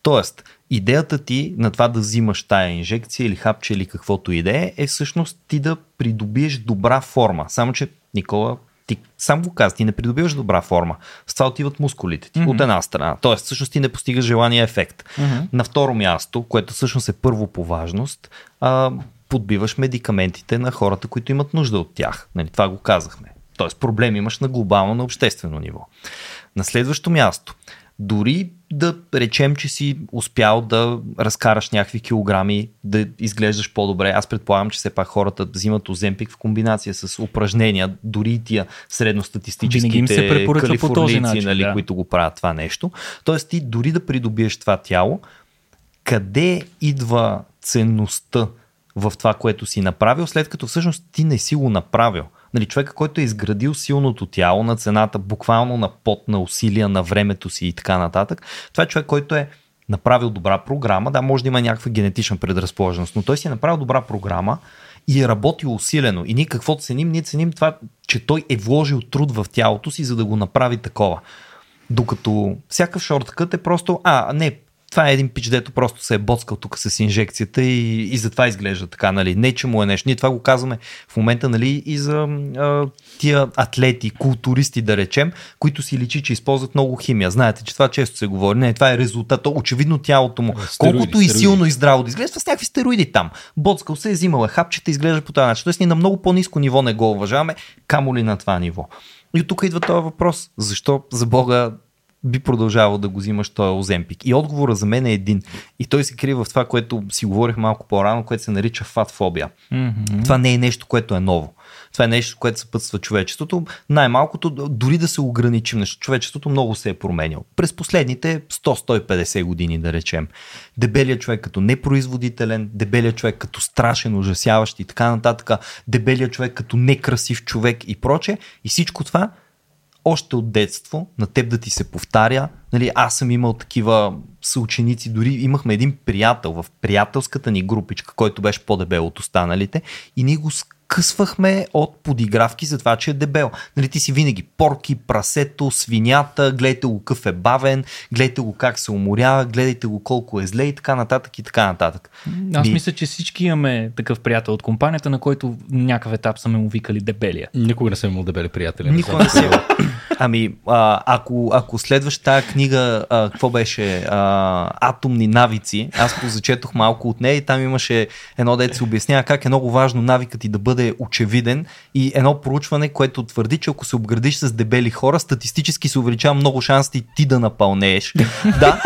Тоест, идеята ти на това да взимаш тая инжекция или хапче или каквото и да е, е всъщност ти да придобиеш добра форма. Само, че Никола ти сам го каза, ти не придобиваш добра форма. С това отиват мускулите ти, mm-hmm. от една страна. Тоест, всъщност ти не постигаш желания ефект. Mm-hmm. На второ място, което всъщност е първо по важност, а, подбиваш медикаментите на хората, които имат нужда от тях. Нали, това го казахме. Тоест, проблем имаш на глобално, на обществено ниво. На следващо място, дори да речем, че си успял да разкараш някакви килограми, да изглеждаш по-добре. Аз предполагам, че все пак хората взимат оземпик в комбинация с упражнения, дори и тия средностатистическите калифорнийци, нали, да. които го правят това нещо. Тоест ти дори да придобиеш това тяло, къде идва ценността в това, което си направил, след като всъщност ти не си го направил – Нали, човека, който е изградил силното тяло на цената, буквално на пот, на усилия, на времето си и така нататък, това е човек, който е направил добра програма. Да, може да има някаква генетична предразположеност, но той си е направил добра програма и е работил усилено. И ние какво ценим? Ние ценим това, че той е вложил труд в тялото си, за да го направи такова. Докато всякакъв шорткът е просто, а, не, това е един пич, дето просто се е боцкал тук с инжекцията и, и затова изглежда така, нали? Не, че му е нещо. Ние това го казваме в момента, нали, и за а, тия атлети, културисти, да речем, които си личи, че използват много химия. Знаете, че това често се говори. Не, това е резултат. Очевидно тялото му, стероиди, колкото стероиди. и силно и здраво да изглежда, с някакви стероиди там. Боцкал се е взимал е хапчета, изглежда по този начин. Тоест ние на много по-низко ниво не го уважаваме, камо ли на това ниво. И тук идва този въпрос. Защо за Бога би продължавал да го взимаш този оземпик? И отговора за мен е един. И той се крие в това, което си говорих малко по-рано, което се нарича фатфобия. Mm-hmm. Това не е нещо, което е ново. Това е нещо, което съпътства човечеството. Най-малкото, дори да се ограничим нещо, човечеството много се е променял. През последните 100-150 години, да речем. Дебелият човек като непроизводителен, дебелият човек като страшен, ужасяващ и така нататък, дебелият човек като некрасив човек и проче. И всичко това още от детство на теб да ти се повтаря. Нали, аз съм имал такива съученици, дори имахме един приятел в приятелската ни групичка, който беше по-дебел от останалите и ние го откъсвахме от подигравки за това, че е дебел. Нали, ти си винаги порки, прасето, свинята, гледайте го какъв е бавен, гледайте го как се уморява, гледайте го колко е зле и така нататък и така нататък. Аз и... мисля, че всички имаме такъв приятел от компанията, на който някакъв етап са ме му викали дебелия. Никога не съм имал дебели приятели. Никога не съм. Ами, а, ако, ако следваш тази книга, а, какво беше? А, Атомни навици, аз позачетох малко от нея и там имаше едно дете се обяснява как е много важно навикът ти да бъде очевиден и едно проучване, което твърди, че ако се обградиш с дебели хора, статистически се увеличава много шанси ти да напълнееш. да,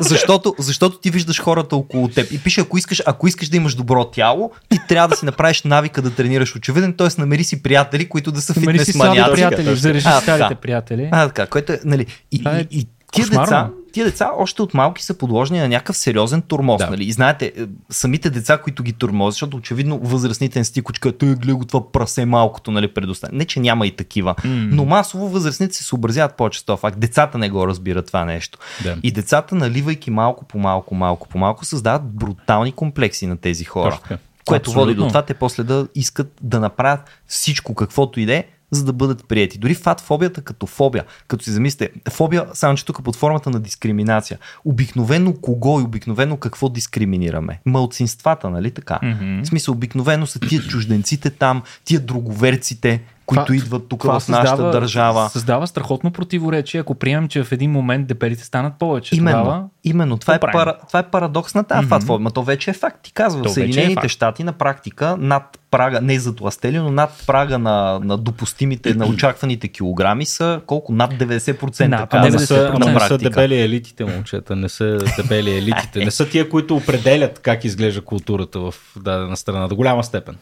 защото, защото ти виждаш хората около теб. И пише, ако искаш, ако искаш да имаш добро тяло, ти трябва да си направиш навика да тренираш очевиден, т.е. намери си приятели, които да са фитнес маняци. приятели, зарежи старите приятели. А, така, което е, нали, и, и, и, тия деца, тия деца още от малки са подложени на някакъв сериозен турмоз. Да. Нали? И знаете, е, самите деца, които ги турмозят, защото очевидно възрастните инстикочка, той гледа го това прасе малкото, нали, предоставя. Не, че няма и такива. Mm. Но масово възрастните се съобразяват това факт. Децата не го разбират това нещо. Да. И децата, наливайки малко по малко, малко по малко, създават брутални комплекси на тези хора. Точно. Което Абсолютно. води до това те после да искат да направят всичко, каквото иде, за да бъдат прияти. Дори фатфобията като фобия, като си замислите, фобия, само че тук под формата на дискриминация. Обикновено кого и обикновено какво дискриминираме? Малцинствата, нали така? Mm-hmm. В смисъл, обикновено са тия чужденците там, тия друговерците, които това, идват тук в нашата създава, държава. Създава страхотно противоречие, ако приемем, че в един момент дебелите станат повече. Именно, тогава... именно. Това, е пара, това е парадокс на тази mm-hmm. фатфобия. То вече е факт. Ти казва, в е Съединените е щати на практика над прага, не затластели, но над прага на, на допустимите, на очакваните килограми са колко? Над 90%. Над 90%. Не са, на не са дебели елитите, момчета, не са дебели елитите. Не са тия, които определят как изглежда културата в дадена страна, до голяма степен.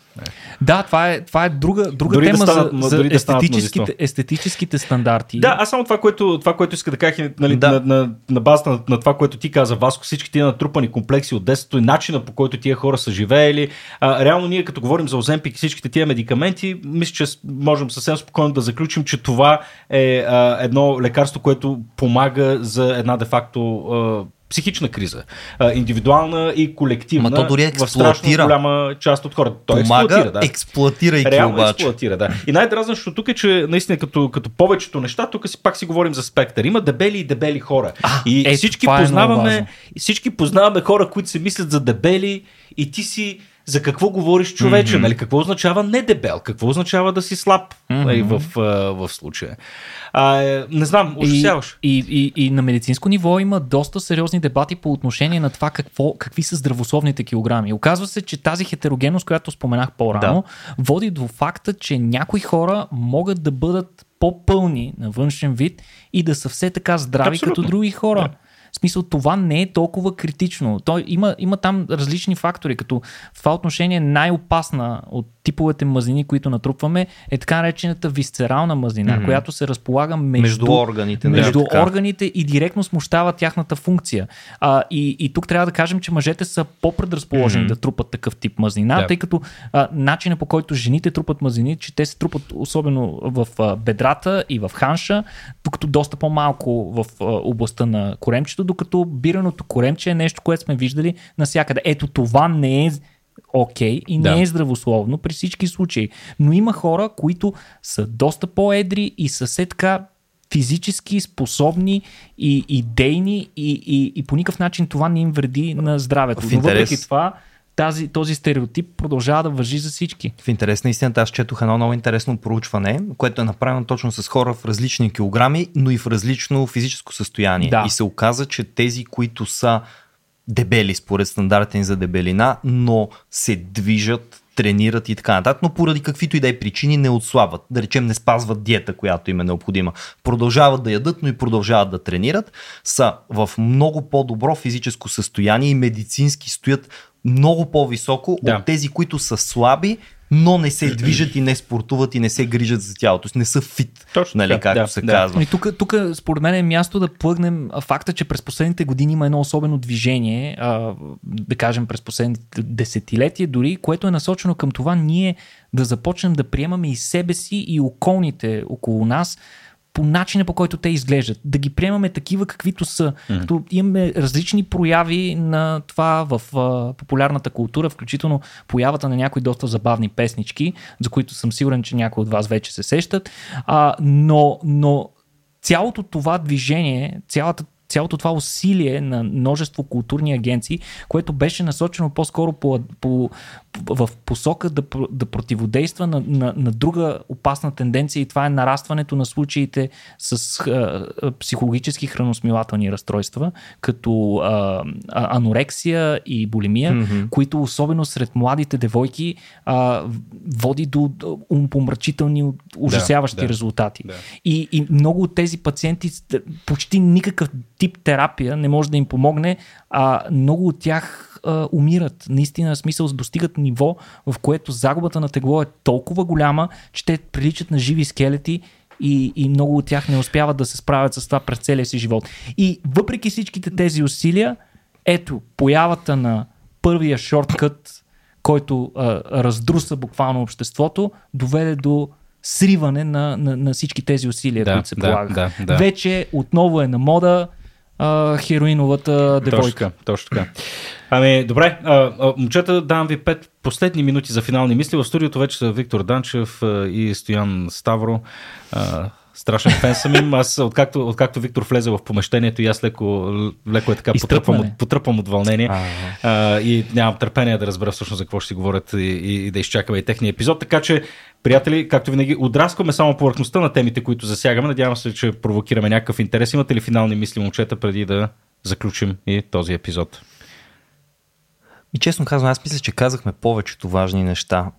Да, това е, това е друга, друга дори тема да станат, за, за естетическите, естетическите стандарти. Да, аз само това, което, това, което иска да кажа нали, да. на, на, на базата на, на, това, което ти каза, Васко, всички тия натрупани комплекси от детството и начина по който тия хора са живеели. А, реално ние като говорим за Оземпик и всичките тия медикаменти, мисля, че можем съвсем спокойно да заключим, че това е а, едно лекарство, което помага за една де-факто психична криза. А, индивидуална и колективна. Ма то дори експлуатира. Голяма част от хората. Той Помага, експлуатира, да. експлуатирайки Реално обаче. експлуатира, да. И най-дразнащото тук е, че наистина като, като повечето неща, тук си пак си говорим за спектър. Има дебели и дебели хора. А, и е, всички познаваме, е всички познаваме хора, които се мислят за дебели и ти си за какво говориш човече, mm-hmm. нали? Какво означава не дебел, какво означава да си слаб mm-hmm. нали, в, в, в случая. А, е, не знам, ужасяваш. И, и, и, и на медицинско ниво има доста сериозни дебати по отношение на това какво, какви са здравословните килограми. Оказва се, че тази хетерогенност, която споменах по-рано, да. води до факта, че някои хора могат да бъдат по-пълни на външен вид и да са все така здрави Абсолютно. като други хора. Да. В смисъл, това не е толкова критично. Той има, има там различни фактори, като в това отношение най-опасна от типовете мазнини, които натрупваме, е така наречената висцерална мазнина, mm-hmm. която се разполага между, между органите. Между да, органите и директно смущава тяхната функция. А, и, и тук трябва да кажем, че мъжете са по-предразположени mm-hmm. да трупат такъв тип мазнина, yeah. тъй като а, начинът по който жените трупат мазнини, че те се трупат особено в а, бедрата и в ханша, докато доста по-малко в а, областта на коремчето, докато бираното коремче е нещо, което сме виждали навсякъде. Ето това не е окей okay, и не да. е здравословно при всички случаи. Но има хора, които са доста по-едри и са все така физически способни и идейни и, и, и по никакъв начин това не им вреди на здравето. Но въпреки това, тази, този стереотип продължава да въжи за всички. В интерес на истината, аз четох едно много интересно проучване, което е направено точно с хора в различни килограми, но и в различно физическо състояние. Да. И се оказа, че тези, които са дебели според стандартите ни за дебелина, но се движат тренират и така нататък, но поради каквито и да е причини не отслабват. Да речем не спазват диета, която им е необходима. Продължават да ядат, но и продължават да тренират, са в много по-добро физическо състояние и медицински стоят много по-високо да. от тези, които са слаби, но не се движат и не спортуват и не се грижат за тялото. Не са фит, Точно, нали, както да, се да. казва. И тук, тук според мен е място да плъгнем факта, че през последните години има едно особено движение, а, да кажем през последните десетилетия дори, което е насочено към това ние да започнем да приемаме и себе си и околните около нас по начина по който те изглеждат. Да ги приемаме такива каквито са. Mm-hmm. Като имаме различни прояви на това в а, популярната култура, включително появата на някои доста забавни песнички, за които съм сигурен, че някои от вас вече се сещат. А, но, но цялото това движение, цялата цялото това усилие на множество културни агенции, което беше насочено по-скоро по, по, в посока да, да противодейства на, на, на друга опасна тенденция и това е нарастването на случаите с а, психологически храносмилателни разстройства, като а, анорексия и булимия, mm-hmm. които особено сред младите девойки а, води до умпомрачителни, ужасяващи да, да, резултати. Да. И, и много от тези пациенти почти никакъв тип терапия не може да им помогне, а много от тях а, умират. Наистина, смисъл, достигат ниво, в което загубата на тегло е толкова голяма, че те приличат на живи скелети и, и много от тях не успяват да се справят с това през целия си живот. И въпреки всичките тези усилия, ето, появата на първия шорткът, който а, раздруса буквално обществото, доведе до сриване на, на, на всички тези усилия, да, които се да, полагаха. Да, да. Вече отново е на мода а, хероиновата девойка. Точно така, точно така. Ами, добре, а, а, момчета, давам ви пет последни минути за финални мисли. В студиото вече са Виктор Данчев а, и Стоян Ставро. А, страшен фен съм им. Аз, откакто, откакто Виктор влезе в помещението и аз леко, леко е така потръпвам от, потръпвам от вълнение а, и нямам търпение да разбера всъщност за какво ще си говорят и, и, и да изчакаме и техния епизод. Така че, приятели, както винаги, отраскваме само повърхността на темите, които засягаме. Надявам се, че провокираме някакъв интерес. Имате ли финални мисли, момчета, преди да заключим и този епизод? И честно казвам, аз мисля, че казахме повечето важни неща.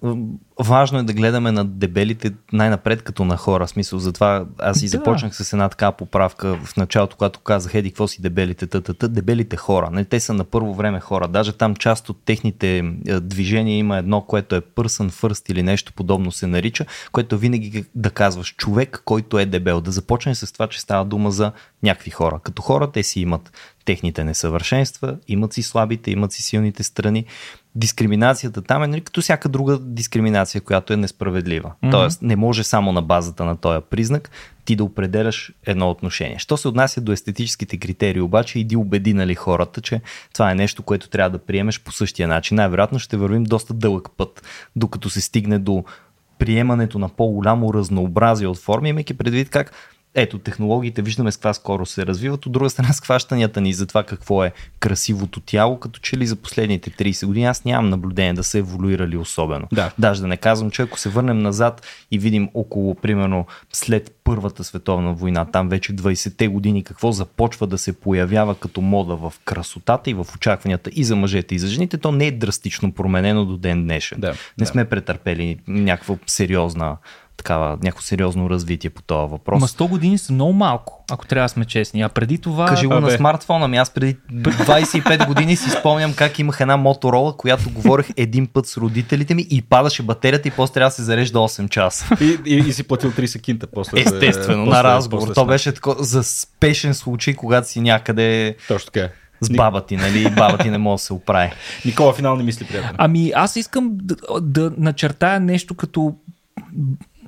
Важно е да гледаме на дебелите най-напред като на хора. Смисъл, затова аз и започнах с една така поправка в началото, когато казах, еди, какво си дебелите, тътата, дебелите хора. Не, те са на първо време хора. Даже там част от техните движения има едно, което е person first или нещо подобно се нарича, което винаги да казваш човек, който е дебел. Да започне с това, че става дума за някакви хора. Като хора те си имат техните несъвършенства, имат си слабите, имат си силните страни. Дискриминацията там е нали, като всяка друга дискриминация, която е несправедлива. Mm-hmm. Тоест, не може само на базата на този признак ти да определяш едно отношение. Що се отнася до естетическите критерии, обаче, иди убеди нали, хората, че това е нещо, което трябва да приемеш по същия начин. Най-вероятно ще вървим доста дълъг път, докато се стигне до приемането на по-голямо разнообразие от форми, имайки предвид как ето, технологиите виждаме с каква скоро се развиват, от друга страна схващанията ни за това какво е красивото тяло, като че ли за последните 30 години аз нямам наблюдение да са еволюирали особено. Да. Даже да не казвам, че ако се върнем назад и видим около, примерно, след Първата световна война, там вече 20-те години, какво започва да се появява като мода в красотата и в очакванията и за мъжете и за жените, то не е драстично променено до ден днешен. Да, не да. сме претърпели някаква сериозна такава, някакво сериозно развитие по този въпрос. Ма 100 години са много малко, ако трябва да сме честни. А преди това... Кажи го на смартфона ми. Аз преди 25 години си спомням как имах една моторола, която говорех един път с родителите ми и падаше батерията и после трябва да се зарежда 8 часа. И, и, и си платил 30 кинта после. Естествено, после, на разговор. После, То беше тако, за спешен случай, когато си някъде... Точно така с баба ти, нали? Баба ти не може да се оправи. Никола, финални мисли, приятели. Ами аз искам да, да начертая нещо като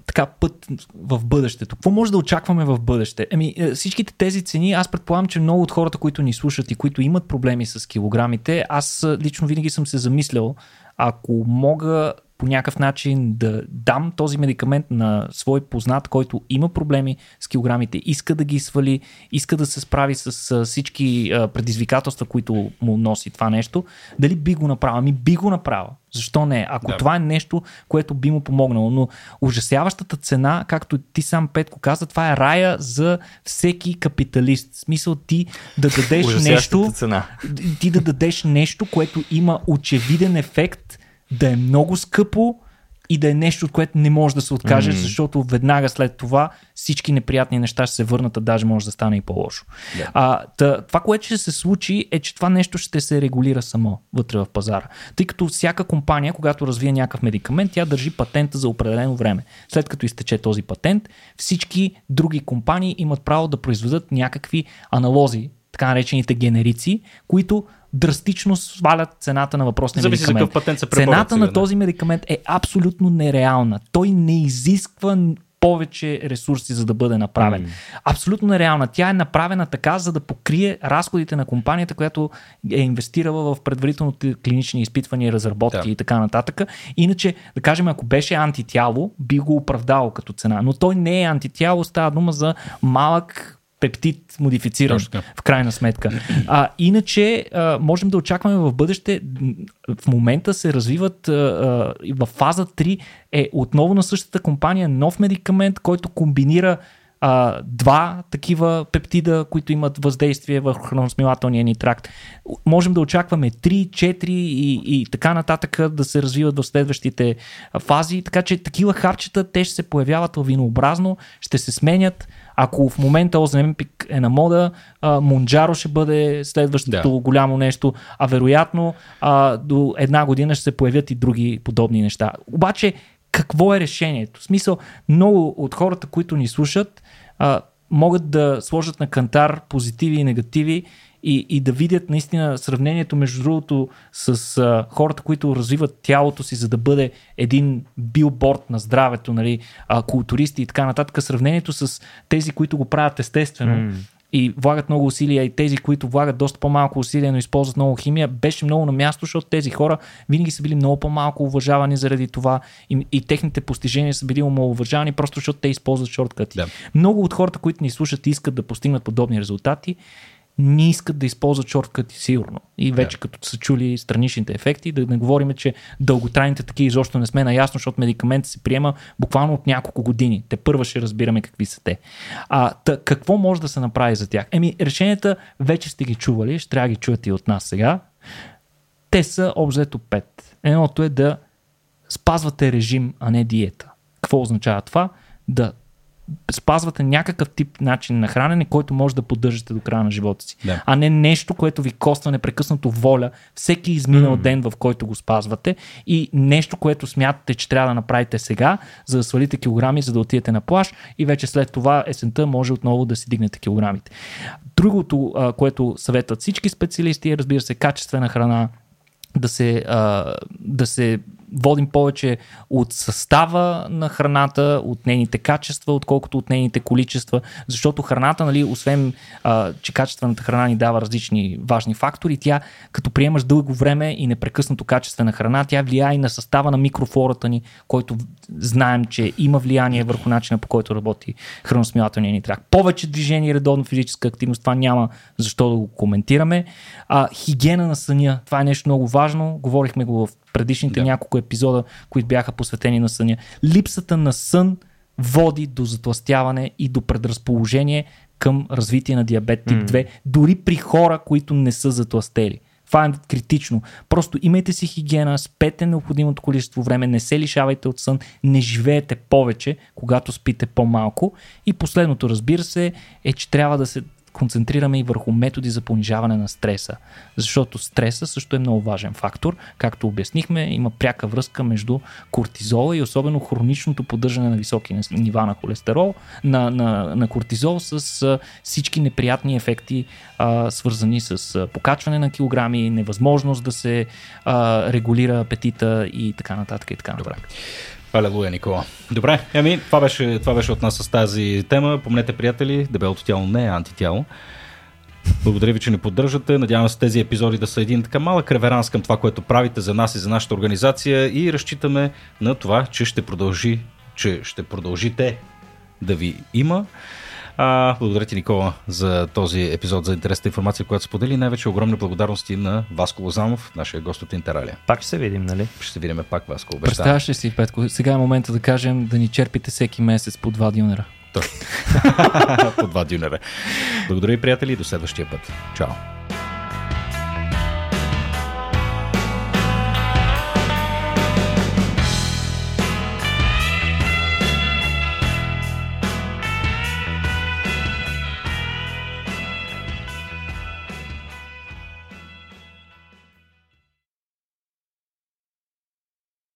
така път в бъдещето. Какво може да очакваме в бъдеще? Еми, е, всичките тези цени, аз предполагам, че много от хората, които ни слушат и които имат проблеми с килограмите, аз лично винаги съм се замислял, ако мога по някакъв начин да дам този медикамент на свой познат, който има проблеми с килограмите, иска да ги свали, иска да се справи с всички предизвикателства, които му носи това нещо, дали би го направил? Ами би го направил. Защо не? Ако да. това е нещо, което би му помогнало. Но ужасяващата цена, както ти сам Петко каза, това е рая за всеки капиталист. В смисъл ти да дадеш нещо. Цена. Ти да дадеш нещо, което има очевиден ефект, да е много скъпо и да е нещо, от което не можеш да се откажеш, mm. защото веднага след това всички неприятни неща ще се върнат, а даже може да стане и по-лошо. Yeah. А, тъ, това, което ще се случи е, че това нещо ще се регулира само вътре в пазара. Тъй като всяка компания, когато развие някакъв медикамент, тя държи патента за определено време. След като изтече този патент, всички други компании имат право да произведат някакви аналози, така наречените генерици, които драстично свалят цената на въпросния Зависи медикамент. За патент се цената сега, на този медикамент е абсолютно нереална. Той не изисква повече ресурси, за да бъде направен. Mm. Абсолютно нереална. Тя е направена така, за да покрие разходите на компанията, която е инвестирала в предварителните клинични изпитвания, разработки yeah. и така нататък. Иначе, да кажем, ако беше антитяло, би го оправдал като цена. Но той не е антитяло, става дума за малък пептид модифициран в крайна сметка. А, иначе а, можем да очакваме в бъдеще, в момента се развиват а, а, в фаза 3 е отново на същата компания нов медикамент, който комбинира а, два такива пептида, които имат въздействие върху храносмилателния ни тракт. Можем да очакваме 3, 4 и, и така нататък да се развиват в следващите фази, така че такива харчета те ще се появяват лавинообразно, ще се сменят. Ако в момента Оземпик е на мода, а, Монджаро ще бъде следващото да. голямо нещо, а вероятно а, до една година ще се появят и други подобни неща. Обаче, какво е решението? В смисъл, много от хората, които ни слушат, а, могат да сложат на кантар позитиви и негативи и, и да видят наистина сравнението между другото с а, хората, които развиват тялото си, за да бъде един билборд на здравето, нали, а, културисти и така нататък, сравнението с тези, които го правят естествено. Mm и влагат много усилия и тези, които влагат доста по-малко усилия, но използват много химия, беше много на място, защото тези хора винаги са били много по-малко уважавани заради това и, и техните постижения са били уважавани просто защото те използват шорткати. Да. Много от хората, които ни слушат искат да постигнат подобни резултати, не искат да използват шорткъти сигурно. И вече yeah. като са чули страничните ефекти, да не говорим, че дълготрайните такива изобщо не сме наясно, защото медикамент се приема буквално от няколко години. Те първа ще разбираме какви са те. А, та, какво може да се направи за тях? Еми, решенията вече сте ги чували, ще трябва да ги чуете и от нас сега. Те са обзето 5. Едното е да спазвате режим, а не диета. Какво означава това? Да спазвате някакъв тип начин на хранене, който може да поддържате до края на живота си. Да. А не нещо, което ви коства непрекъснато воля всеки изминал mm. ден, в който го спазвате и нещо, което смятате, че трябва да направите сега, за да свалите килограми, за да отидете на плаш и вече след това есента може отново да си дигнете килограмите. Другото, което съветват всички специалисти е, разбира се, качествена храна, да се, да се водим повече от състава на храната, от нейните качества, отколкото от нейните количества, защото храната, нали, освен а, че качествената храна ни дава различни важни фактори, тя като приемаш дълго време и непрекъснато качествена храна, тя влияе и на състава на микрофлората ни, който знаем, че има влияние върху начина по който работи храносмилателния ни трак. Повече движение и редовно физическа активност, това няма защо да го коментираме. А, хигиена на съня, това е нещо много важно. Говорихме го в предишните да. няколко епизода, които бяха посветени на съня. Липсата на сън води до затластяване и до предразположение към развитие на диабет тип 2, mm. дори при хора, които не са затластели. Това е критично. Просто имайте си хигиена, спете необходимото количество време, не се лишавайте от сън, не живеете повече, когато спите по-малко. И последното, разбира се, е, че трябва да се концентрираме и върху методи за понижаване на стреса. Защото стреса също е много важен фактор. Както обяснихме, има пряка връзка между кортизола и особено хроничното поддържане на високи нива на холестерол, на, на, на кортизол с всички неприятни ефекти, а, свързани с покачване на килограми, невъзможност да се а, регулира апетита и така нататък. И така нататък. Добре. Алелуя, Никола. Добре, ами, това беше, това беше от нас с тази тема. Помнете, приятели, дебелото тяло не е антитяло. Благодаря ви, че ни поддържате. Надявам се тези епизоди да са един така малък реверанс към това, което правите за нас и за нашата организация и разчитаме на това, че ще продължи, че ще продължите да ви има. А, благодаря ти, Никола, за този епизод, за интересната информация, която сподели. Най-вече огромни благодарности на Васко Лозанов, нашия гост от Интералия. Пак ще се видим, нали? Ще се видим пак, Васко. Представяш ли си, Петко? Сега е момента да кажем да ни черпите всеки месец по два дюнера. по два дюнера. Благодаря и приятели до следващия път. Чао!